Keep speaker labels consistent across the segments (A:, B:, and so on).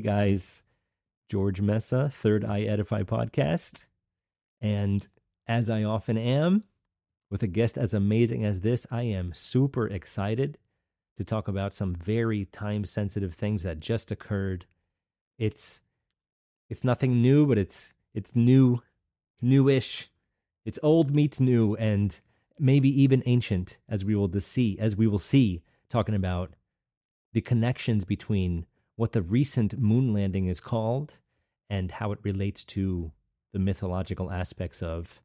A: Guys, George Mesa, Third Eye Edify podcast. And as I often am, with a guest as amazing as this, I am super excited to talk about some very time sensitive things that just occurred. It's it's nothing new, but it's it's new, newish. It's old meets new and maybe even ancient as we will see as we will see talking about the connections between what the recent moon landing is called and how it relates to the mythological aspects of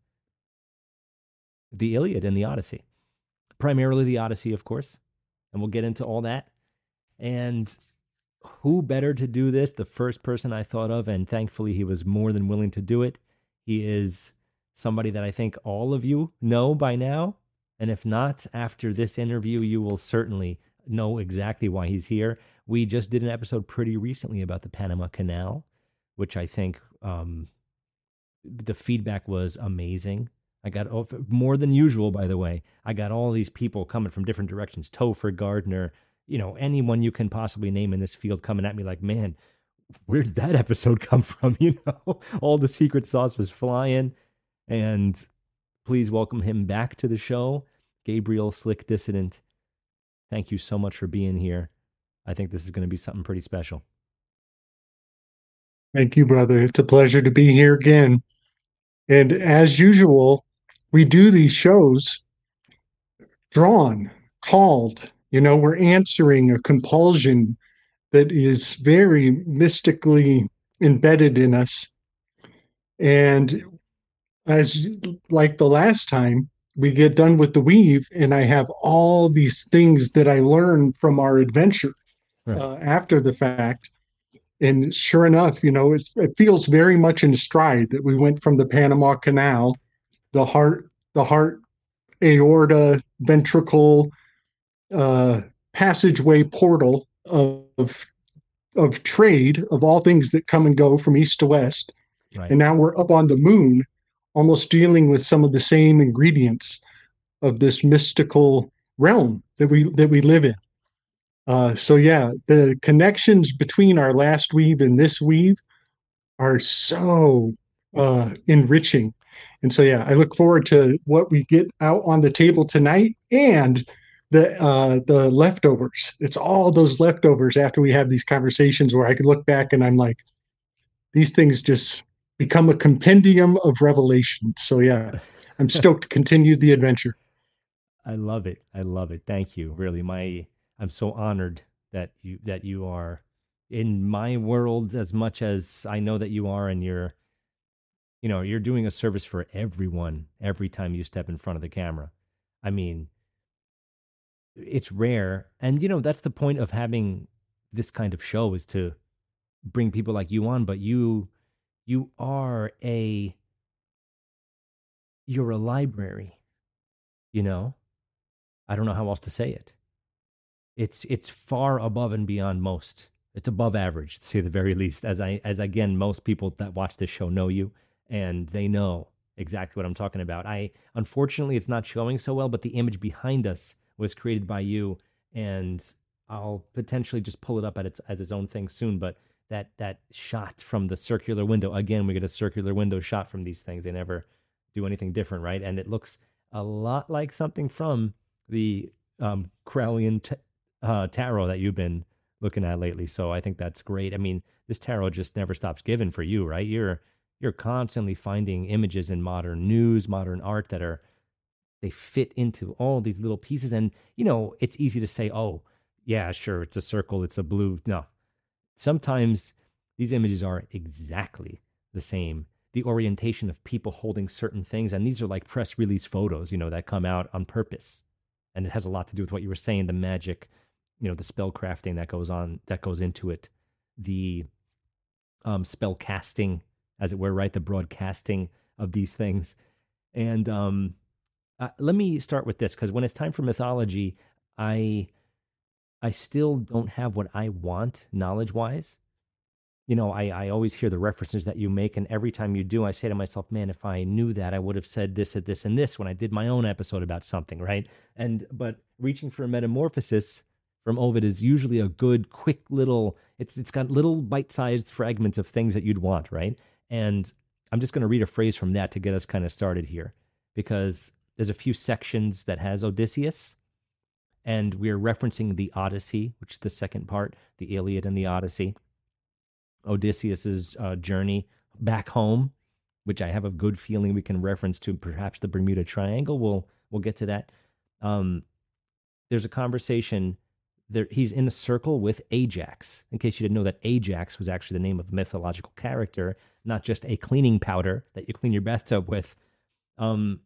A: the Iliad and the Odyssey. Primarily the Odyssey, of course, and we'll get into all that. And who better to do this? The first person I thought of, and thankfully he was more than willing to do it. He is somebody that I think all of you know by now. And if not, after this interview, you will certainly know exactly why he's here. We just did an episode pretty recently about the Panama Canal, which I think um, the feedback was amazing. I got more than usual, by the way. I got all these people coming from different directions Topher Gardner, you know, anyone you can possibly name in this field coming at me like, man, where did that episode come from? You know, all the secret sauce was flying. And please welcome him back to the show, Gabriel Slick Dissident. Thank you so much for being here. I think this is going to be something pretty special.
B: Thank you, brother. It's a pleasure to be here again. And as usual, we do these shows drawn, called. You know, we're answering a compulsion that is very mystically embedded in us. And as like the last time, we get done with the weave, and I have all these things that I learned from our adventure right. uh, after the fact. And sure enough, you know, it, it feels very much in stride that we went from the Panama Canal, the heart, the heart, aorta, ventricle, uh, passageway portal of of trade of all things that come and go from east to west. Right. And now we're up on the moon almost dealing with some of the same ingredients of this mystical realm that we that we live in. Uh, so yeah, the connections between our last weave and this weave are so uh, enriching. And so yeah, I look forward to what we get out on the table tonight and the uh, the leftovers. It's all those leftovers after we have these conversations where I could look back and I'm like, these things just become a compendium of revelation. So yeah, I'm stoked to continue the adventure.
A: I love it. I love it. Thank you. Really, my I'm so honored that you that you are in my world as much as I know that you are, and you're, you know, you're doing a service for everyone every time you step in front of the camera. I mean, it's rare, and you know that's the point of having this kind of show is to bring people like you on, but you you are a you're a library you know? I don't know how else to say it. It's it's far above and beyond most. It's above average to say the very least as i as again most people that watch this show know you and they know exactly what i'm talking about. I unfortunately it's not showing so well but the image behind us was created by you and i'll potentially just pull it up at its as its own thing soon but that that shot from the circular window. Again, we get a circular window shot from these things. They never do anything different, right? And it looks a lot like something from the um, Correllian t- uh, tarot that you've been looking at lately. So I think that's great. I mean, this tarot just never stops giving for you, right? You're you're constantly finding images in modern news, modern art that are they fit into all these little pieces. And you know, it's easy to say, oh, yeah, sure, it's a circle, it's a blue. No, Sometimes these images are exactly the same. The orientation of people holding certain things, and these are like press release photos, you know, that come out on purpose. And it has a lot to do with what you were saying, the magic, you know, the spell crafting that goes on, that goes into it, the um, spell casting, as it were, right? The broadcasting of these things. And um, uh, let me start with this because when it's time for mythology, I I still don't have what I want knowledge wise. You know, I, I always hear the references that you make, and every time you do, I say to myself, man, if I knew that, I would have said this at this and this when I did my own episode about something, right? And but reaching for a metamorphosis from Ovid is usually a good, quick little. It's it's got little bite-sized fragments of things that you'd want, right? And I'm just going to read a phrase from that to get us kind of started here, because there's a few sections that has Odysseus, and we're referencing the Odyssey, which is the second part, the Iliad and the Odyssey. Odysseus's uh, journey back home, which I have a good feeling we can reference to perhaps the Bermuda Triangle. We'll we'll get to that. Um, there's a conversation there. He's in a circle with Ajax. In case you didn't know that Ajax was actually the name of a mythological character, not just a cleaning powder that you clean your bathtub with. Um,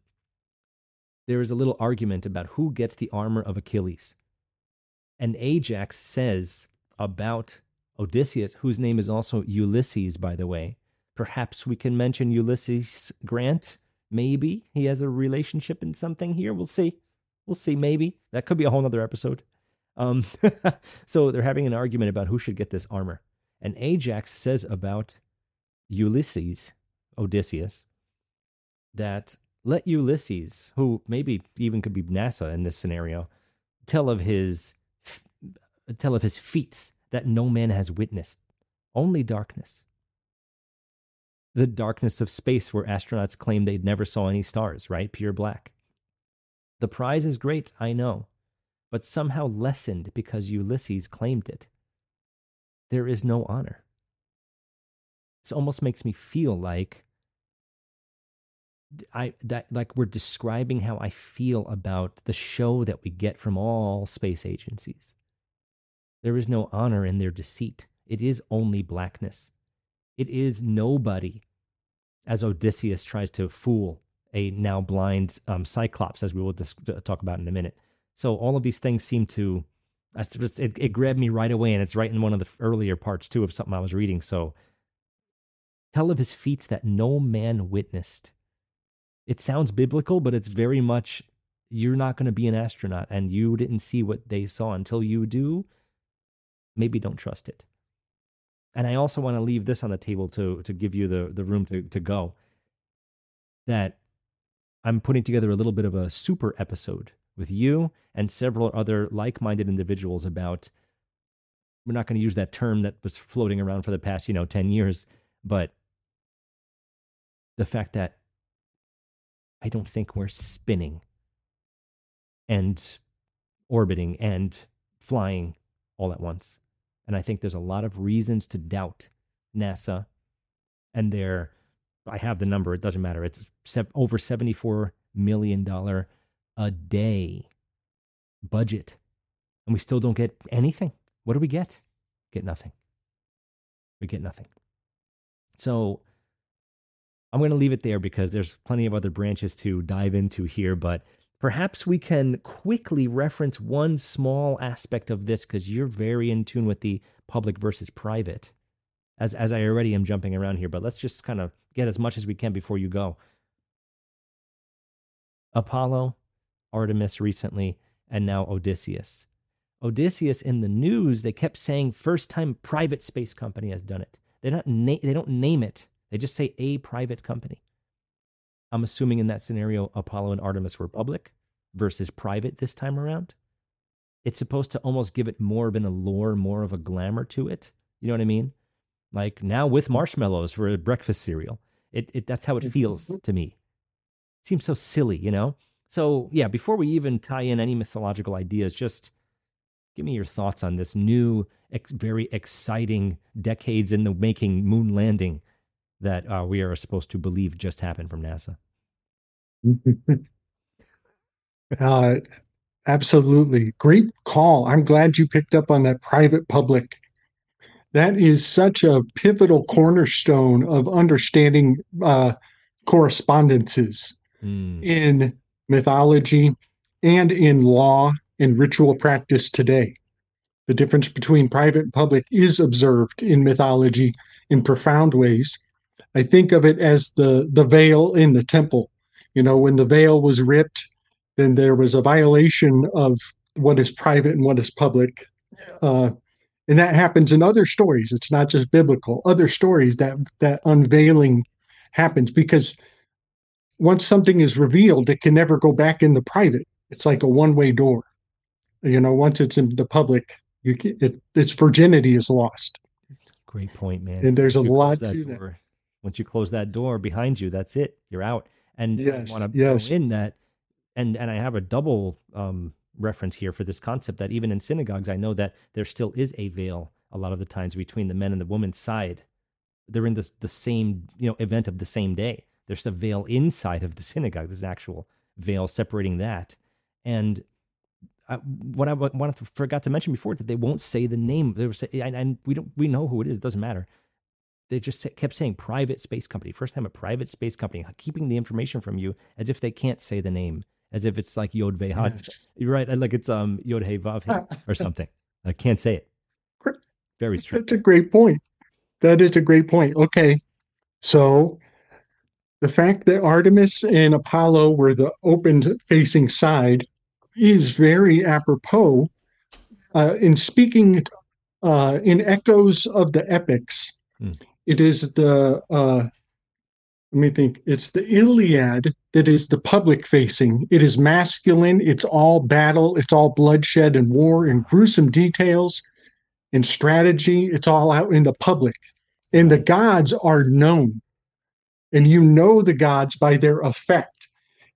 A: there is a little argument about who gets the armor of Achilles. And Ajax says about Odysseus, whose name is also Ulysses, by the way. Perhaps we can mention Ulysses Grant. Maybe he has a relationship in something here. We'll see. We'll see. Maybe that could be a whole other episode. Um, so they're having an argument about who should get this armor. And Ajax says about Ulysses, Odysseus, that let Ulysses, who maybe even could be NASA in this scenario, tell of his tell of his feats that no man has witnessed, only darkness. The darkness of space where astronauts claim they never saw any stars, right? Pure black. The prize is great, I know, but somehow lessened because Ulysses claimed it. There is no honor. This almost makes me feel like I that like we're describing how I feel about the show that we get from all space agencies. There is no honor in their deceit. It is only blackness. It is nobody, as Odysseus tries to fool a now blind um, Cyclops, as we will dis- talk about in a minute. So all of these things seem to, it, it grabbed me right away, and it's right in one of the earlier parts too of something I was reading. So, tell of his feats that no man witnessed. It sounds biblical, but it's very much you're not going to be an astronaut, and you didn't see what they saw until you do maybe don't trust it. And I also want to leave this on the table to to give you the the room to to go. That I'm putting together a little bit of a super episode with you and several other like-minded individuals about we're not going to use that term that was floating around for the past, you know, 10 years, but the fact that I don't think we're spinning and orbiting and flying all at once. And I think there's a lot of reasons to doubt NASA and their, I have the number, it doesn't matter. It's over $74 million a day budget. And we still don't get anything. What do we get? Get nothing. We get nothing. So I'm going to leave it there because there's plenty of other branches to dive into here. But perhaps we can quickly reference one small aspect of this because you're very in tune with the public versus private. As as I already am jumping around here but let's just kind of get as much as we can before you go. Apollo Artemis recently and now Odysseus. Odysseus in the news they kept saying first time private space company has done it. They're not na- they don't name it they just say a private company I'm assuming in that scenario, Apollo and Artemis were public versus private this time around. It's supposed to almost give it more of an allure, more of a glamour to it. You know what I mean? Like now with marshmallows for a breakfast cereal. It, it that's how it feels mm-hmm. to me. It seems so silly, you know? So yeah, before we even tie in any mythological ideas, just give me your thoughts on this new, ex- very exciting decades in the making moon landing that uh, we are supposed to believe just happened from NASA.
B: uh, absolutely. Great call. I'm glad you picked up on that private public. That is such a pivotal cornerstone of understanding uh, correspondences mm. in mythology and in law and ritual practice today. The difference between private and public is observed in mythology in profound ways I think of it as the the veil in the temple. You know, when the veil was ripped, then there was a violation of what is private and what is public. Uh, and that happens in other stories. It's not just biblical. Other stories that that unveiling happens because once something is revealed, it can never go back in the private. It's like a one-way door. You know, once it's in the public, you it, its virginity is lost.
A: Great point, man.
B: And there's a lot to that.
A: Once you close that door behind you, that's it. You're out. And
B: yes,
A: I want to
B: yes.
A: in that, and and I have a double um, reference here for this concept that even in synagogues, I know that there still is a veil a lot of the times between the men and the women's side. They're in the the same you know event of the same day. There's a veil inside of the synagogue. There's an actual veil separating that. And I, what I what I forgot to mention before that they won't say the name. They were say, and, and we don't we know who it is. It doesn't matter. They just kept saying private space company. First time a private space company keeping the information from you as if they can't say the name, as if it's like Yod Veh Yes. You're right, like it's um Yod Hey Vav Hey or something. I can't say it. Very strict.
B: That's a great point. That is a great point. Okay, so the fact that Artemis and Apollo were the open facing side is very apropos uh, in speaking uh, in echoes of the epics. It is the uh, let me think. It's the Iliad that is the public facing. It is masculine. It's all battle. It's all bloodshed and war and gruesome details and strategy. It's all out in the public, and the gods are known and you know the gods by their effect.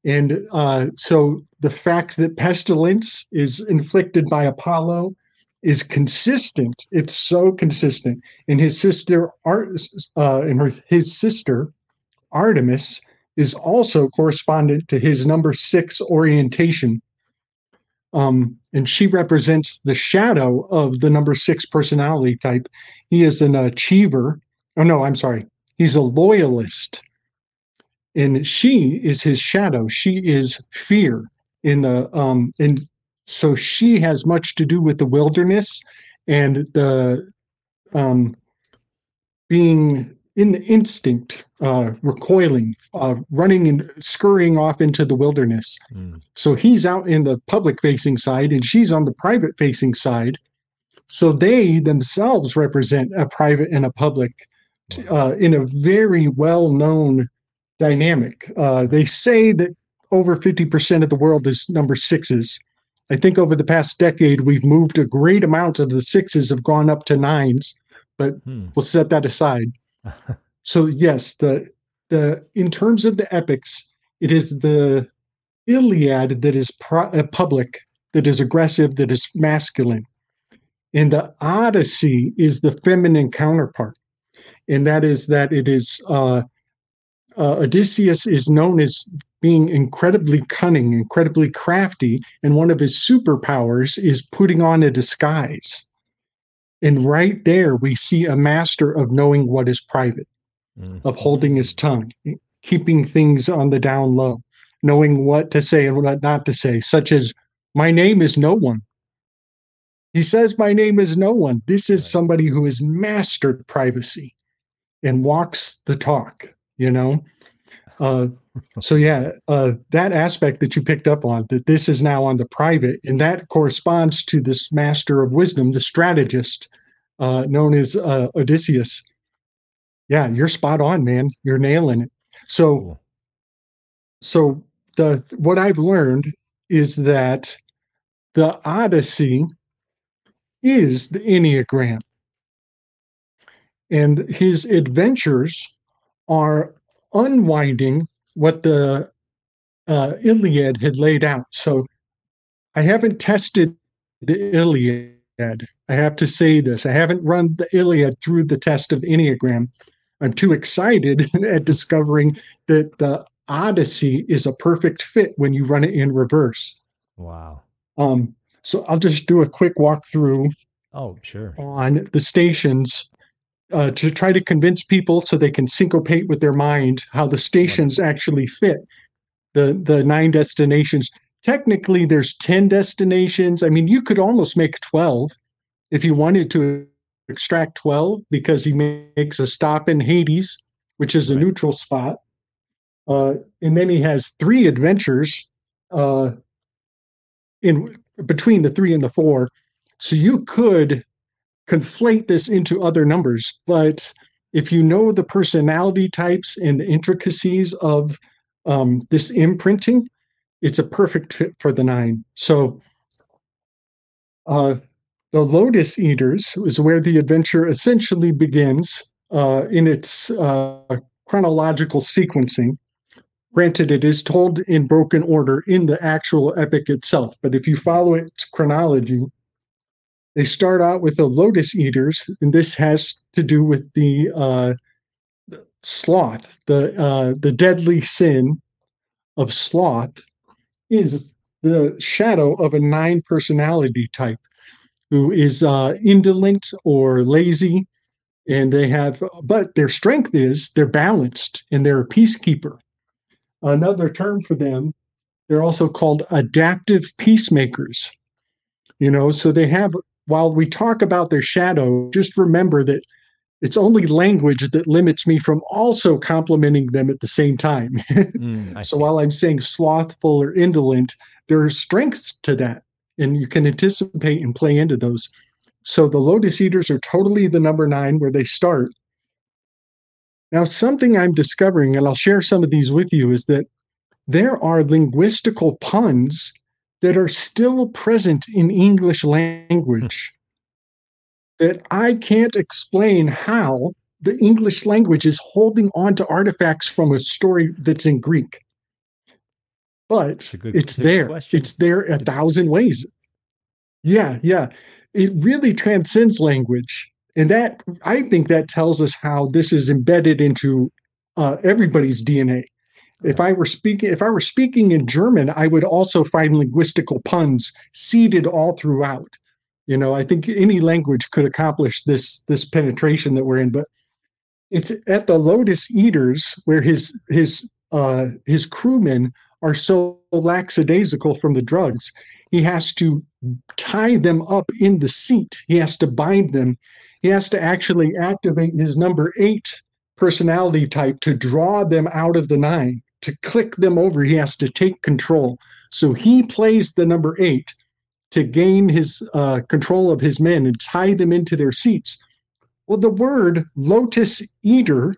B: And uh, so the fact that pestilence is inflicted by Apollo is consistent. It's so consistent. And his sister, Art, uh, and her, his sister Artemis is also correspondent to his number six orientation. Um, and she represents the shadow of the number six personality type. He is an achiever. Oh no, I'm sorry. He's a loyalist. And she is his shadow. She is fear in the um and so she has much to do with the wilderness and the um being in the instinct, uh, recoiling, uh, running and scurrying off into the wilderness. Mm. So he's out in the public facing side and she's on the private facing side. So they themselves represent a private and a public uh, in a very well known dynamic. Uh, they say that over 50% of the world is number sixes. I think over the past decade, we've moved a great amount of the sixes have gone up to nines, but hmm. we'll set that aside. so yes, the the in terms of the epics, it is the Iliad that is pro- uh, public, that is aggressive, that is masculine, and the Odyssey is the feminine counterpart, and that is that it is uh, uh, Odysseus is known as being incredibly cunning, incredibly crafty, and one of his superpowers is putting on a disguise. And right there, we see a master of knowing what is private, mm-hmm. of holding his tongue, keeping things on the down low, knowing what to say and what not to say, such as, My name is no one. He says, My name is no one. This is somebody who has mastered privacy and walks the talk, you know? Uh, so yeah, uh, that aspect that you picked up on that this is now on the private, and that corresponds to this master of wisdom, the strategist, uh, known as uh, Odysseus. Yeah, you're spot on, man. You're nailing it. So, cool. so the what I've learned is that the Odyssey is the Enneagram, and his adventures are unwinding what the uh, Iliad had laid out. So I haven't tested the Iliad. I have to say this. I haven't run the Iliad through the test of Enneagram. I'm too excited at discovering that the Odyssey is a perfect fit when you run it in reverse.
A: Wow.
B: Um, so I'll just do a quick walkthrough.
A: Oh, sure.
B: On the stations uh, to try to convince people so they can syncopate with their mind how the stations actually fit the the nine destinations. Technically there's 10 destinations. I mean you could almost make 12 if you wanted to extract 12 because he makes a stop in hades which is a neutral spot. Uh, and then he has three adventures uh, in between the three and the four. So you could conflate this into other numbers. But if you know the personality types and the intricacies of um, this imprinting, it's a perfect fit for the nine. So Uh, the Lotus Eaters is where the adventure essentially begins uh, in its uh, chronological sequencing. Granted, it is told in broken order in the actual epic itself, but if you follow its chronology, they start out with the Lotus Eaters, and this has to do with the uh, sloth, the uh, the deadly sin of sloth, is the shadow of a nine personality type who is uh, indolent or lazy, and they have, but their strength is they're balanced and they're a peacekeeper. Another term for them, they're also called adaptive peacemakers. You know, so they have while we talk about their shadow, just remember that it's only language that limits me from also complimenting them at the same time. mm, so while I'm saying slothful or indolent, there are strengths to that, and you can anticipate and play into those. So the Lotus Eaters are totally the number nine where they start. Now, something I'm discovering, and I'll share some of these with you, is that there are linguistical puns that are still present in English language that I can't explain how the English language is holding on to artifacts from a story that's in Greek. But good, it's there. It's there a thousand ways. Yeah, yeah. It really transcends language. And that I think that tells us how this is embedded into uh, everybody's DNA. If I were speaking, if I were speaking in German, I would also find linguistical puns seeded all throughout. You know, I think any language could accomplish this this penetration that we're in, but it's at the Lotus Eaters where his his uh, his crewmen are so lackadaisical from the drugs. He has to tie them up in the seat. He has to bind them. He has to actually activate his number eight personality type to draw them out of the nine to click them over, he has to take control. So he plays the number eight to gain his uh, control of his men and tie them into their seats. Well, the word lotus eater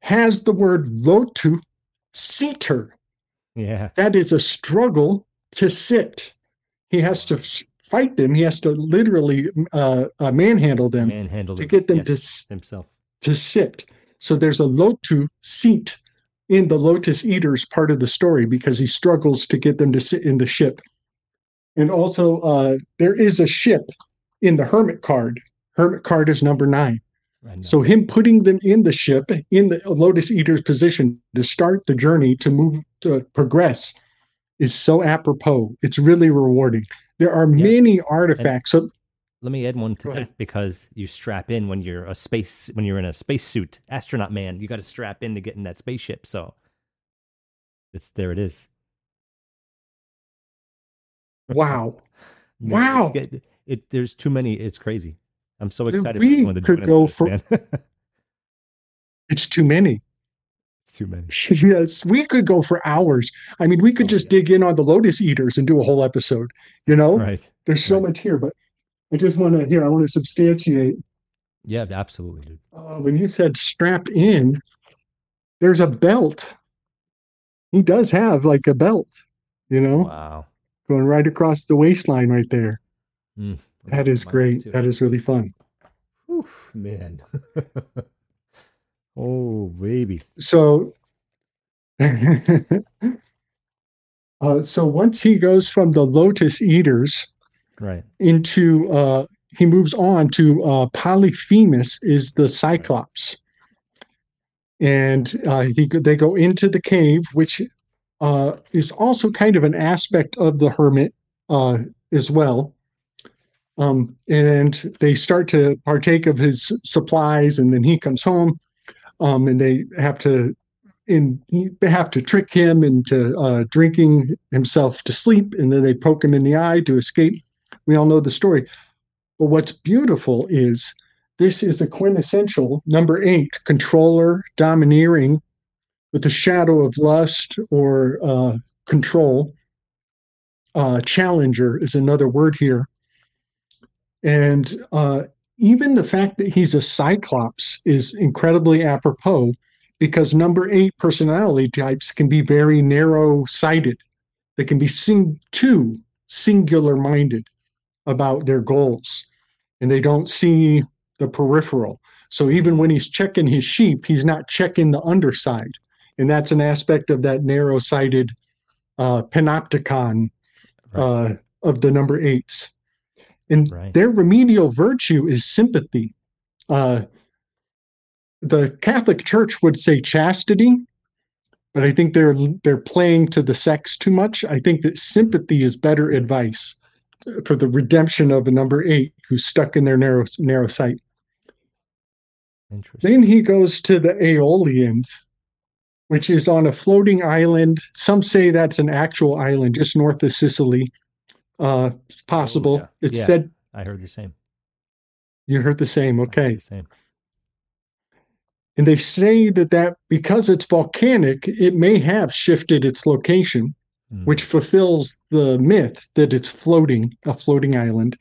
B: has the word lotu seater.
A: Yeah.
B: That is a struggle to sit. He has to fight them. He has to literally uh, uh, manhandle them
A: manhandle
B: to get them
A: yes,
B: to
A: himself
B: to sit. So there's a lotu seat in the Lotus Eaters part of the story because he struggles to get them to sit in the ship. And also, uh, there is a ship in the Hermit card. Hermit card is number nine. So him putting them in the ship in the Lotus Eater's position to start the journey to move to progress is so apropos. It's really rewarding. There are yes. many artifacts. And, so
A: let me add one to that because you strap in when you're a space when you're in a spacesuit, astronaut man. You got to strap in to get in that spaceship. So it's there. It is.
B: Wow! wow!
A: Get, it, there's too many. It's crazy. I'm so excited.
B: We could go for. it's too many.
A: It's too many.
B: yes, we could go for hours. I mean, we could oh, just yeah. dig in on the lotus eaters and do a whole episode. You know,
A: right?
B: There's so
A: right.
B: much here, but I just want to here. I want to substantiate.
A: Yeah, absolutely, dude.
B: Uh, when you said strap in, there's a belt. He does have like a belt, you know.
A: Wow.
B: Going right across the waistline, right there. Mm, that is great. That is really fun.
A: Oof, man. oh, baby.
B: So. uh, so once he goes from the lotus eaters
A: right.
B: into uh he moves on to uh polyphemus is the cyclops. And uh he they go into the cave which uh is also kind of an aspect of the hermit uh as well. Um and they start to partake of his supplies and then he comes home um and they have to in they have to trick him into uh, drinking himself to sleep, and then they poke him in the eye to escape we all know the story. But what's beautiful is this is a quintessential number eight controller, domineering with the shadow of lust or uh, control. Uh, challenger is another word here. And uh, even the fact that he's a cyclops is incredibly apropos because number eight personality types can be very narrow sighted. They can be sing- too singular minded about their goals and they don't see the peripheral. So even when he's checking his sheep, he's not checking the underside. And that's an aspect of that narrow sighted uh, panopticon right. uh, of the number eights. And right. their remedial virtue is sympathy. Uh, the Catholic Church would say chastity, but I think they're they're playing to the sex too much. I think that sympathy is better advice for the redemption of a number eight who's stuck in their narrow narrow sight. Then he goes to the Aeolians, which is on a floating island. Some say that's an actual island just north of Sicily. Uh, it's possible. Oh, yeah. It's yeah, said.
A: I heard the same.
B: You heard the same. Okay.
A: The same.
B: And they say that that because it's volcanic, it may have shifted its location, mm. which fulfills the myth that it's floating, a floating island.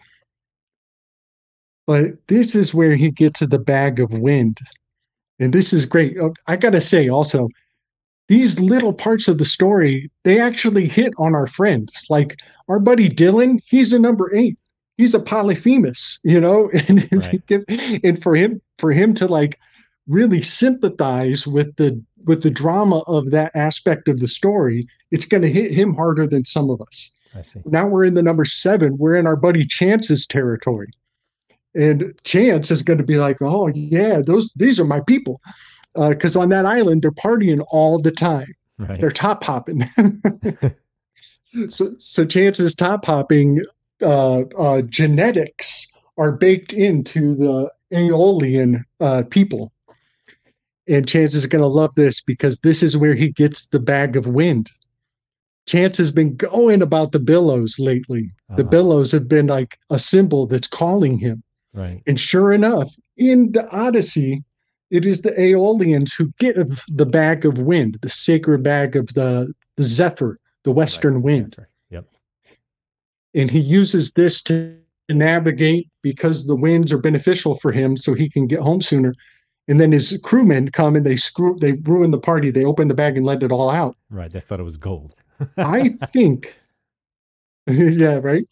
B: But this is where he gets to the bag of wind. And this is great. Oh, I got to say also, these little parts of the story, they actually hit on our friends. Like our buddy Dylan, he's a number eight. He's a Polyphemus, you know, and, right. and for him, for him to like really sympathize with the with the drama of that aspect of the story, it's going to hit him harder than some of us.
A: I see.
B: Now we're in the number seven. We're in our buddy Chance's territory. And Chance is going to be like, oh yeah, those these are my people, because uh, on that island they're partying all the time. Right. They're top hopping. so so Chance's top hopping uh, uh, genetics are baked into the Aeolian uh, people. And Chance is going to love this because this is where he gets the bag of wind. Chance has been going about the billows lately. Uh-huh. The billows have been like a symbol that's calling him.
A: Right.
B: And sure enough, in the Odyssey, it is the Aeolians who give the bag of wind, the sacred bag of the, the Zephyr, the western right. wind.
A: Yep.
B: And he uses this to navigate because the winds are beneficial for him so he can get home sooner. And then his crewmen come and they screw they ruin the party. They open the bag and let it all out.
A: Right. They thought it was gold.
B: I think yeah, right.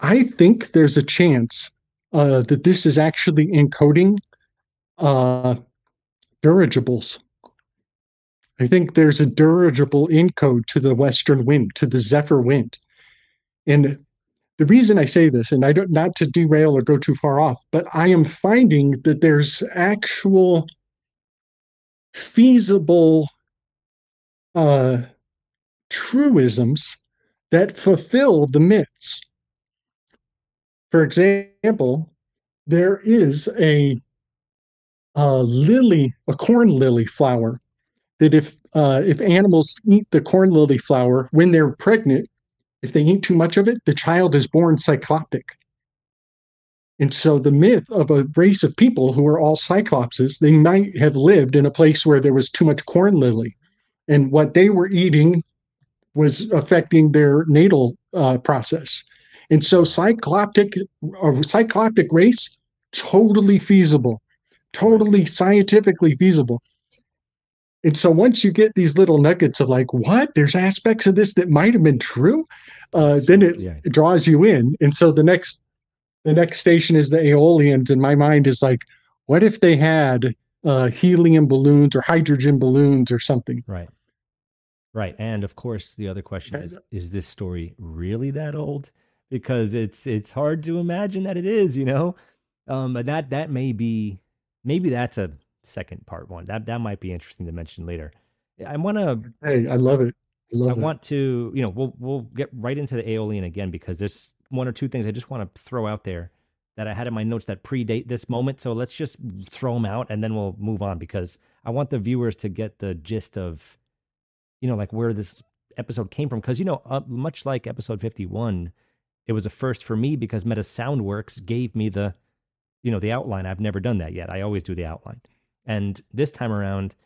B: I think there's a chance uh, that this is actually encoding uh, dirigibles. I think there's a dirigible encode to the western wind, to the Zephyr wind. And the reason I say this, and I don't not to derail or go too far off, but I am finding that there's actual feasible uh, truisms that fulfill the myths. For example, there is a, a lily, a corn lily flower that if uh, if animals eat the corn lily flower when they're pregnant, if they eat too much of it, the child is born cycloptic. And so the myth of a race of people who are all cyclopses, they might have lived in a place where there was too much corn lily. And what they were eating was affecting their natal uh, process. And so cycloptic or cycloptic race, totally feasible, totally scientifically feasible. And so once you get these little nuggets of like, what? There's aspects of this that might have been true, uh, then it yeah. draws you in. And so the next the next station is the Aeolians, and my mind is like, what if they had uh, helium balloons or hydrogen balloons or something?
A: Right. Right. And of course the other question is, is this story really that old? because it's it's hard to imagine that it is, you know. Um, but that that may be maybe that's a second part one. That that might be interesting to mention later. I want to.
B: Hey, I love it. I, love
A: I want to. You know, we'll we'll get right into the Aeolian again because there's one or two things I just want to throw out there that I had in my notes that predate this moment. So let's just throw them out and then we'll move on because I want the viewers to get the gist of, you know, like where this episode came from. Because you know, uh, much like episode fifty one it was a first for me because Meta Soundworks gave me the, you know, the outline. I've never done that yet. I always do the outline. And this time around,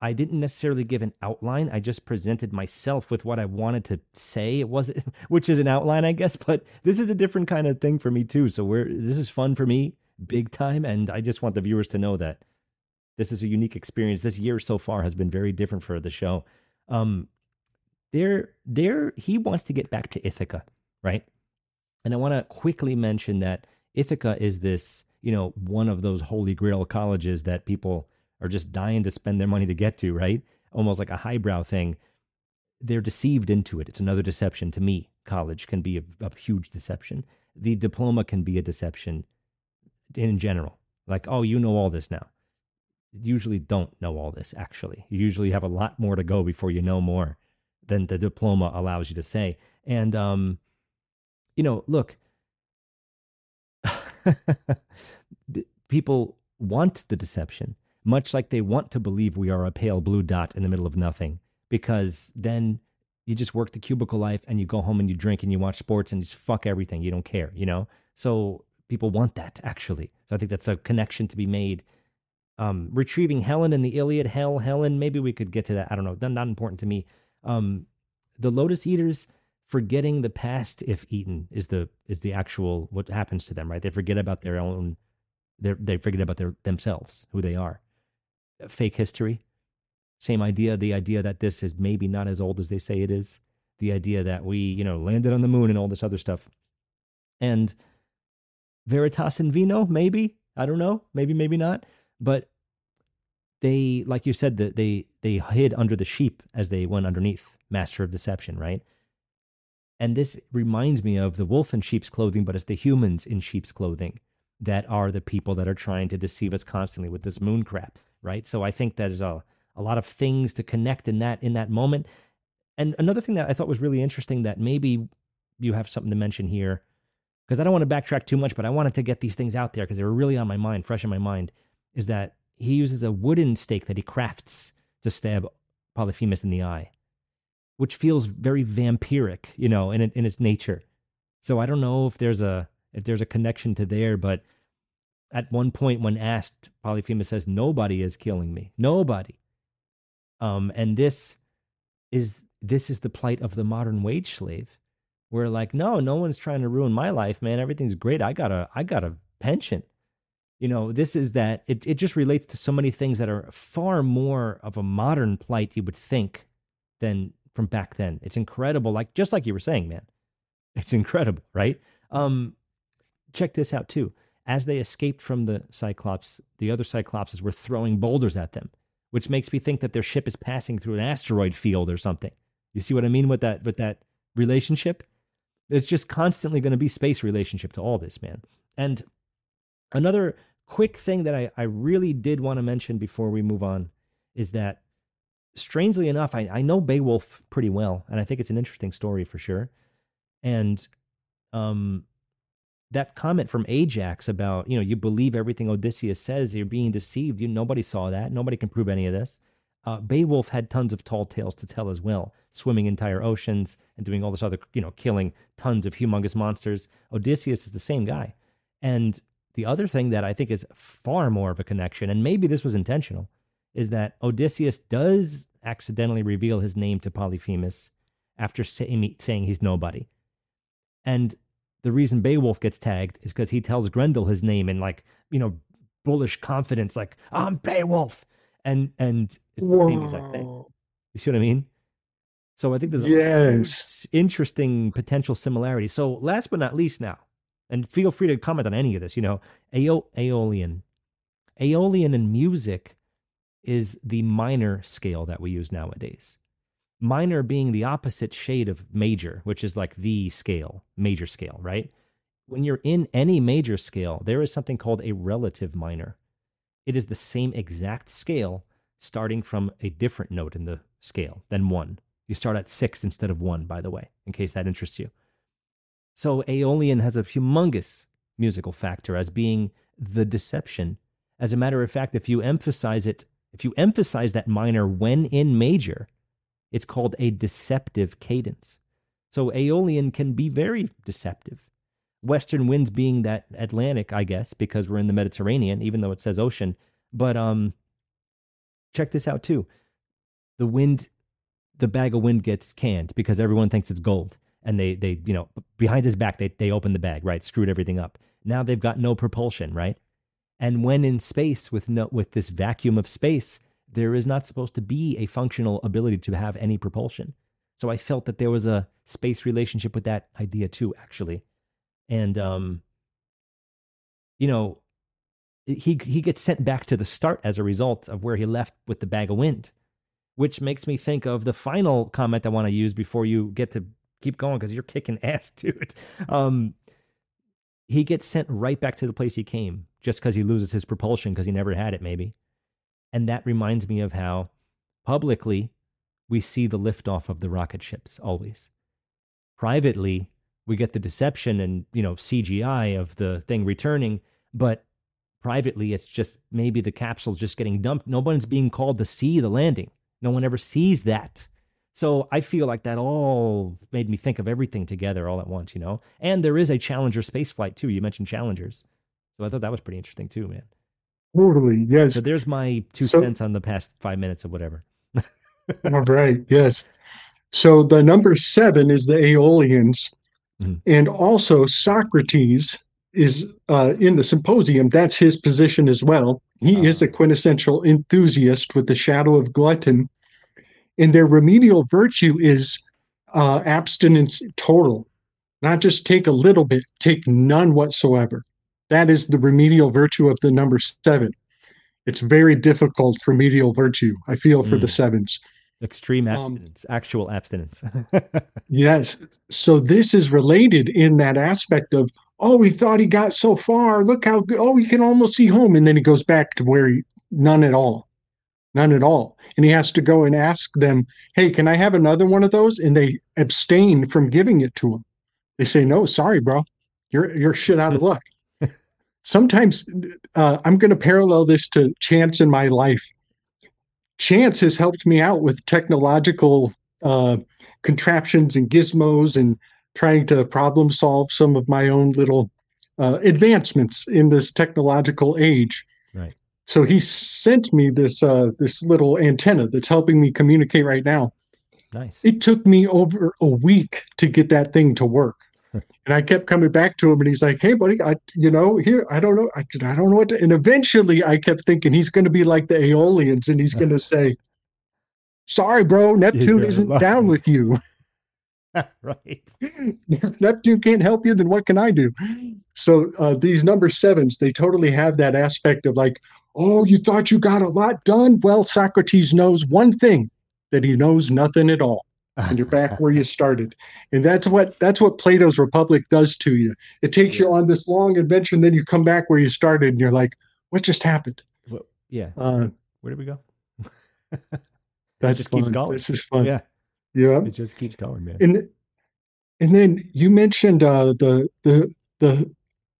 A: I didn't necessarily give an outline. I just presented myself with what I wanted to say. It wasn't, which is an outline, I guess, but this is a different kind of thing for me too. So we're this is fun for me, big time, and I just want the viewers to know that this is a unique experience. This year so far has been very different for the show. Um, there, there, he wants to get back to Ithaca right? And I want to quickly mention that Ithaca is this, you know, one of those holy grail colleges that people are just dying to spend their money to get to, right? Almost like a highbrow thing. They're deceived into it. It's another deception to me. College can be a, a huge deception. The diploma can be a deception in general. Like, oh, you know all this now. Usually don't know all this, actually. You usually have a lot more to go before you know more than the diploma allows you to say. And, um, you know, look, people want the deception, much like they want to believe we are a pale blue dot in the middle of nothing, because then you just work the cubicle life and you go home and you drink and you watch sports and just fuck everything. You don't care, you know? So people want that actually. So I think that's a connection to be made. Um, retrieving Helen in the Iliad, Hell, Helen, maybe we could get to that. I don't know. Not, not important to me. Um, the Lotus Eaters forgetting the past if eaten is the is the actual what happens to them, right? They forget about their own they they forget about their themselves, who they are. Fake history. Same idea, the idea that this is maybe not as old as they say it is. The idea that we, you know, landed on the moon and all this other stuff. And Veritas in Vino, maybe. I don't know. Maybe, maybe not. But they, like you said, that they they hid under the sheep as they went underneath. Master of Deception, right? And this reminds me of the wolf in sheep's clothing, but it's the humans in sheep's clothing that are the people that are trying to deceive us constantly with this moon crap, right? So I think there's a, a lot of things to connect in that in that moment. And another thing that I thought was really interesting that maybe you have something to mention here, because I don't want to backtrack too much, but I wanted to get these things out there because they were really on my mind, fresh in my mind, is that he uses a wooden stake that he crafts to stab Polyphemus in the eye which feels very vampiric, you know, in in its nature. So I don't know if there's a if there's a connection to there, but at one point when asked, Polyphemus says, "Nobody is killing me. Nobody." Um, and this is this is the plight of the modern wage slave. We're like, no, no one's trying to ruin my life, man. Everything's great. I got a I got a pension. You know, this is that it, it just relates to so many things that are far more of a modern plight you would think than from back then. It's incredible. Like just like you were saying, man. It's incredible, right? Um, check this out too. As they escaped from the Cyclops, the other Cyclopses were throwing boulders at them, which makes me think that their ship is passing through an asteroid field or something. You see what I mean with that with that relationship? It's just constantly going to be space relationship to all this, man. And another quick thing that I, I really did want to mention before we move on is that strangely enough, I, I know Beowulf pretty well, and I think it's an interesting story for sure. And um, that comment from Ajax about, you know, you believe everything Odysseus says, you're being deceived. You nobody saw that. Nobody can prove any of this. Uh, Beowulf had tons of tall tales to tell as well, swimming entire oceans and doing all this other, you know, killing tons of humongous monsters. Odysseus is the same guy. And the other thing that I think is far more of a connection, and maybe this was intentional, is that Odysseus does accidentally reveal his name to Polyphemus after say, saying he's nobody. And the reason Beowulf gets tagged is because he tells Grendel his name in like, you know, bullish confidence, like, I'm Beowulf. And and it's the same exact thing. You see what I mean? So I think there's
B: yes.
A: interesting potential similarity. So last but not least now, and feel free to comment on any of this, you know, Aeolian. Aeolian in music is the minor scale that we use nowadays. Minor being the opposite shade of major, which is like the scale, major scale, right? When you're in any major scale, there is something called a relative minor. It is the same exact scale starting from a different note in the scale than one. You start at six instead of one, by the way, in case that interests you. So Aeolian has a humongous musical factor as being the deception. As a matter of fact, if you emphasize it if you emphasize that minor when in major, it's called a deceptive cadence. So Aeolian can be very deceptive. Western winds being that Atlantic, I guess, because we're in the Mediterranean, even though it says ocean. But um, check this out too. The wind, the bag of wind gets canned because everyone thinks it's gold, and they they you know behind his back they they opened the bag right, screwed everything up. Now they've got no propulsion, right? And when in space with no, with this vacuum of space, there is not supposed to be a functional ability to have any propulsion. So I felt that there was a space relationship with that idea too, actually. and um, you know, he he gets sent back to the start as a result of where he left with the bag of wind, which makes me think of the final comment I want to use before you get to keep going because you're kicking ass, dude. Um, he gets sent right back to the place he came just because he loses his propulsion because he never had it, maybe. And that reminds me of how publicly we see the liftoff of the rocket ships always. Privately, we get the deception and you know CGI of the thing returning, but privately it's just maybe the capsule's just getting dumped. No one's being called to see the landing. No one ever sees that. So I feel like that all made me think of everything together all at once, you know. And there is a Challenger space flight too. You mentioned Challengers, so I thought that was pretty interesting too, man.
B: Totally, yes.
A: So there's my two so, cents on the past five minutes of whatever.
B: all right, yes. So the number seven is the Aeolians, mm-hmm. and also Socrates is uh, in the symposium. That's his position as well. He uh, is a quintessential enthusiast with the shadow of glutton and their remedial virtue is uh, abstinence total, not just take a little bit, take none whatsoever. That is the remedial virtue of the number seven. It's very difficult remedial virtue. I feel for mm. the sevens.
A: Extreme um, abstinence, um, actual abstinence.
B: yes. So this is related in that aspect of, oh, we thought he got so far. Look how, oh, he can almost see home. And then he goes back to where he, none at all none at all. And he has to go and ask them, hey, can I have another one of those? And they abstain from giving it to him. They say, no, sorry, bro. You're, you're shit out of luck. Sometimes uh, I'm going to parallel this to chance in my life. Chance has helped me out with technological uh, contraptions and gizmos and trying to problem solve some of my own little uh, advancements in this technological age.
A: Right.
B: So he sent me this uh, this little antenna that's helping me communicate right now.
A: Nice.
B: It took me over a week to get that thing to work. and I kept coming back to him and he's like, Hey buddy, I you know, here, I don't know. I I don't know what to and eventually I kept thinking he's gonna be like the Aeolians and he's gonna say, Sorry, bro, Neptune isn't down with you.
A: right.
B: If Neptune can't help you, then what can I do? So uh, these number sevens, they totally have that aspect of like, oh, you thought you got a lot done? Well, Socrates knows one thing that he knows nothing at all. And you're back where you started. And that's what that's what Plato's Republic does to you. It takes yeah. you on this long adventure, and then you come back where you started, and you're like, what just happened?
A: Well, yeah. Uh, where did we go?
B: that just fun. keeps going. This is fun.
A: Yeah.
B: Yeah.
A: It just keeps going, man.
B: And and then you mentioned uh, the the the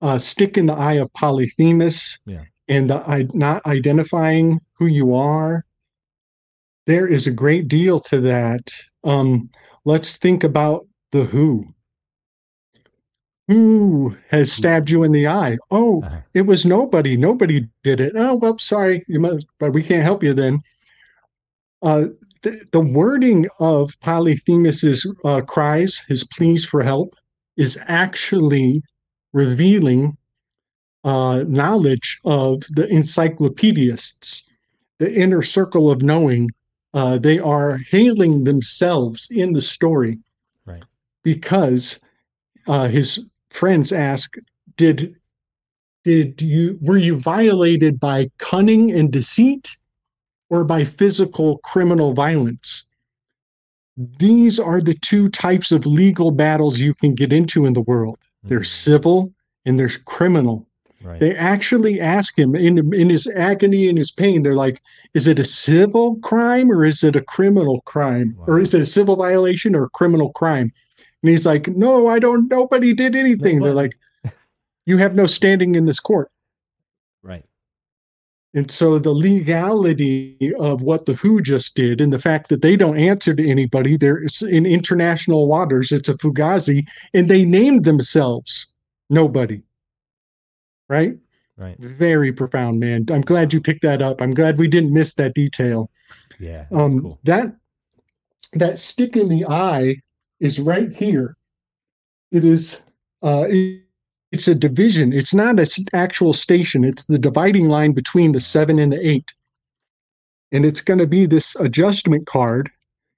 B: uh, stick in the eye of Polyphemus.
A: Yeah.
B: And the, I, not identifying who you are. There is a great deal to that. Um, let's think about the who. Who has stabbed you in the eye? Oh, uh-huh. it was nobody. Nobody did it. Oh, well, sorry, you must, but we can't help you then. Uh, the, the wording of Polyphemus's uh, cries, his pleas for help, is actually revealing uh, knowledge of the encyclopedists, the inner circle of knowing. Uh, they are hailing themselves in the story,
A: right?
B: Because uh, his friends ask, "Did did you were you violated by cunning and deceit?" Or by physical criminal violence. These are the two types of legal battles you can get into in the world. Mm-hmm. There's civil and there's criminal. Right. They actually ask him in in his agony and his pain. They're like, "Is it a civil crime or is it a criminal crime, wow. or is it a civil violation or a criminal crime?" And he's like, "No, I don't. Nobody did anything." They're like, "You have no standing in this court." And so the legality of what the WHO just did and the fact that they don't answer to anybody, they're in international waters, it's a fugazi, and they named themselves nobody. Right?
A: Right.
B: Very profound, man. I'm glad you picked that up. I'm glad we didn't miss that detail.
A: Yeah.
B: Um cool. that that stick in the eye is right here. It is uh it, it's a division. It's not an actual station. It's the dividing line between the seven and the eight. And it's going to be this adjustment card.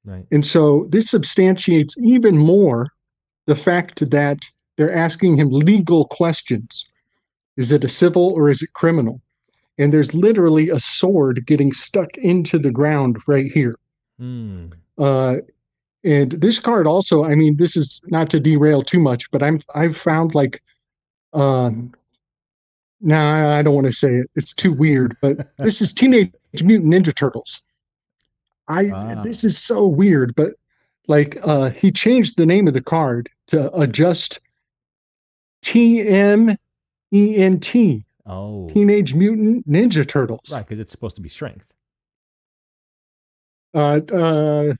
A: Right.
B: And so this substantiates even more the fact that they're asking him legal questions. Is it a civil or is it criminal? And there's literally a sword getting stuck into the ground right here.
A: Hmm.
B: Uh, and this card also, I mean, this is not to derail too much, but I'm I've found like, um, nah, I don't want to say it. It's too weird. But this is Teenage Mutant Ninja Turtles. I
A: Ah.
B: this is so weird, but like uh he changed the name of the card to adjust T M E N T
A: Oh,
B: Teenage Mutant Ninja Turtles.
A: right, because it's supposed to be strength.
B: Uh uh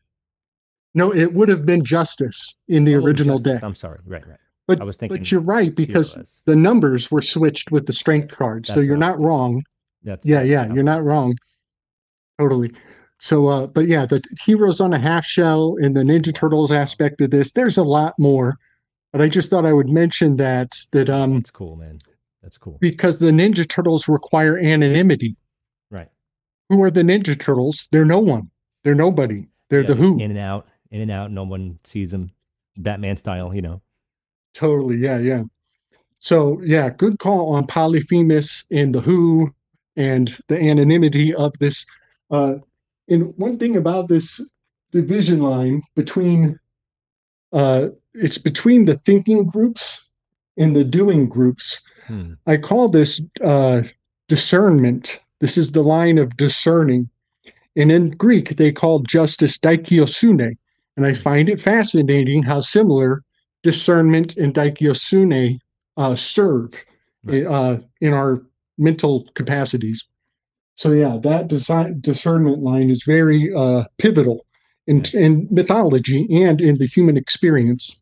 B: no, it would have been Justice in the
A: Oh,
B: original
A: Justice.
B: deck.
A: I'm sorry. Right, right.
B: But
A: I was thinking
B: but you're right because the numbers were switched with the strength card. So you're
A: what I was
B: not wrong.
A: That's
B: Yeah, yeah, you're not wrong. Totally. So uh but yeah, the heroes on a half shell and the Ninja Turtles aspect of this, there's a lot more. But I just thought I would mention that that um
A: That's cool, man. That's cool.
B: because the Ninja Turtles require anonymity.
A: Right.
B: Who are the Ninja Turtles? They're no one. They're nobody. They're
A: Yeah,
B: the who.
A: In and out, in and out. No one sees them. Batman style, you know.
B: Totally. Yeah, yeah. So yeah, good call on Polyphemus and the Who and the anonymity of this. Uh, and one thing about this division line between uh, it's between the thinking groups and the doing groups.
A: Hmm.
B: I call this uh, discernment. This is the line of discerning. And in Greek, they call justice daikiosune. And I find it fascinating how similar discernment and daikyosune uh, serve
A: Right.
B: uh, in our mental capacities. So yeah, that design, discernment line is very uh, pivotal in, in mythology and in the human experience.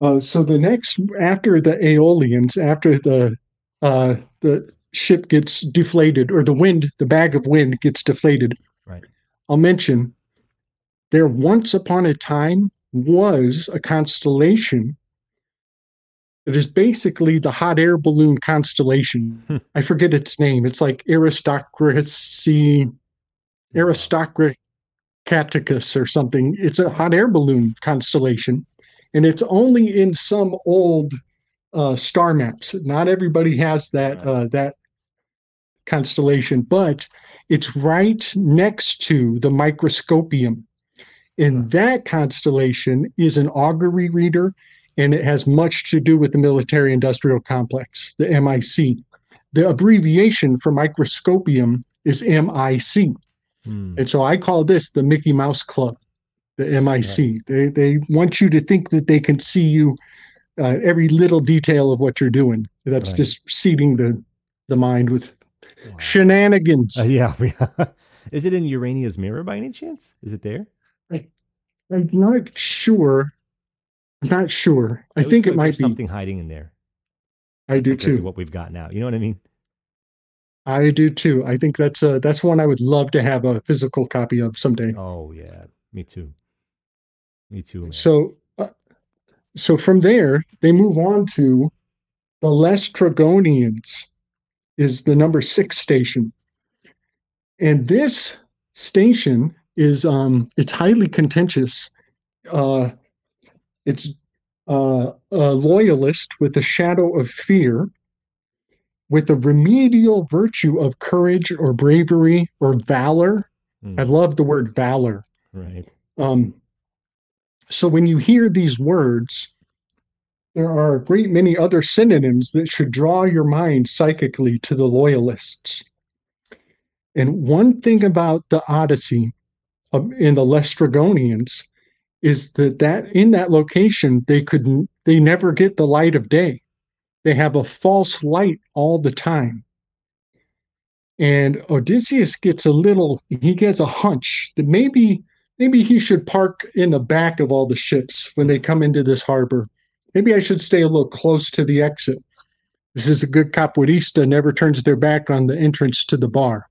B: Uh, so the next, after the Aeolians, after the uh, the ship gets deflated or the wind, the bag of wind gets deflated,
A: Right.
B: I'll mention there once upon a time was a constellation that is basically the hot air balloon constellation.
A: Hmm.
B: I forget its name. It's like aristocracy, aristocraticus or something. It's a hot air balloon constellation, and it's only in some old uh, star maps. Not everybody has that uh, that constellation, but it's right next to the microscopium. And that constellation is an augury reader, and it has much to do with the military industrial complex, the MIC. The abbreviation for microscopium is MIC.
A: Hmm.
B: And so I call this the Mickey Mouse Club, the MIC. They, they want you to think that they can see you, uh, every little detail of what you're doing. That's
A: Right.
B: just seeding the, the mind with
A: Wow.
B: shenanigans.
A: Uh, yeah. Is it in Urania's mirror by any chance? Is it there?
B: I'm not sure. I'm not sure. I
A: always
B: think it might be.
A: something hiding in there.
B: I do too.
A: What we've got now. You know what I mean?
B: I do too. I think that's uh that's one I would love to have a physical copy of someday.
A: Oh yeah. Me too. Me too. Man.
B: So, uh, so from there they move on to the Laestrygonians, is the number six station, and this station is um it's highly contentious. Uh, it's uh, a loyalist with a shadow of fear, with a remedial virtue of courage or bravery or valor.
A: Hmm.
B: I love the word valor.
A: right.
B: Um, so when you hear these words, there are a great many other synonyms that should draw your mind psychically to the loyalists. And one thing about the Odyssey in the Laestrygonians is that that in that location they could they never get the light of day. They have a false light all the time. And Odysseus gets a little he gets a hunch that maybe maybe he should park in the back of all the ships when they come into this harbor. Maybe I should stay a little close to the exit. This is a good capoeirista never turns their back on the entrance to the bar,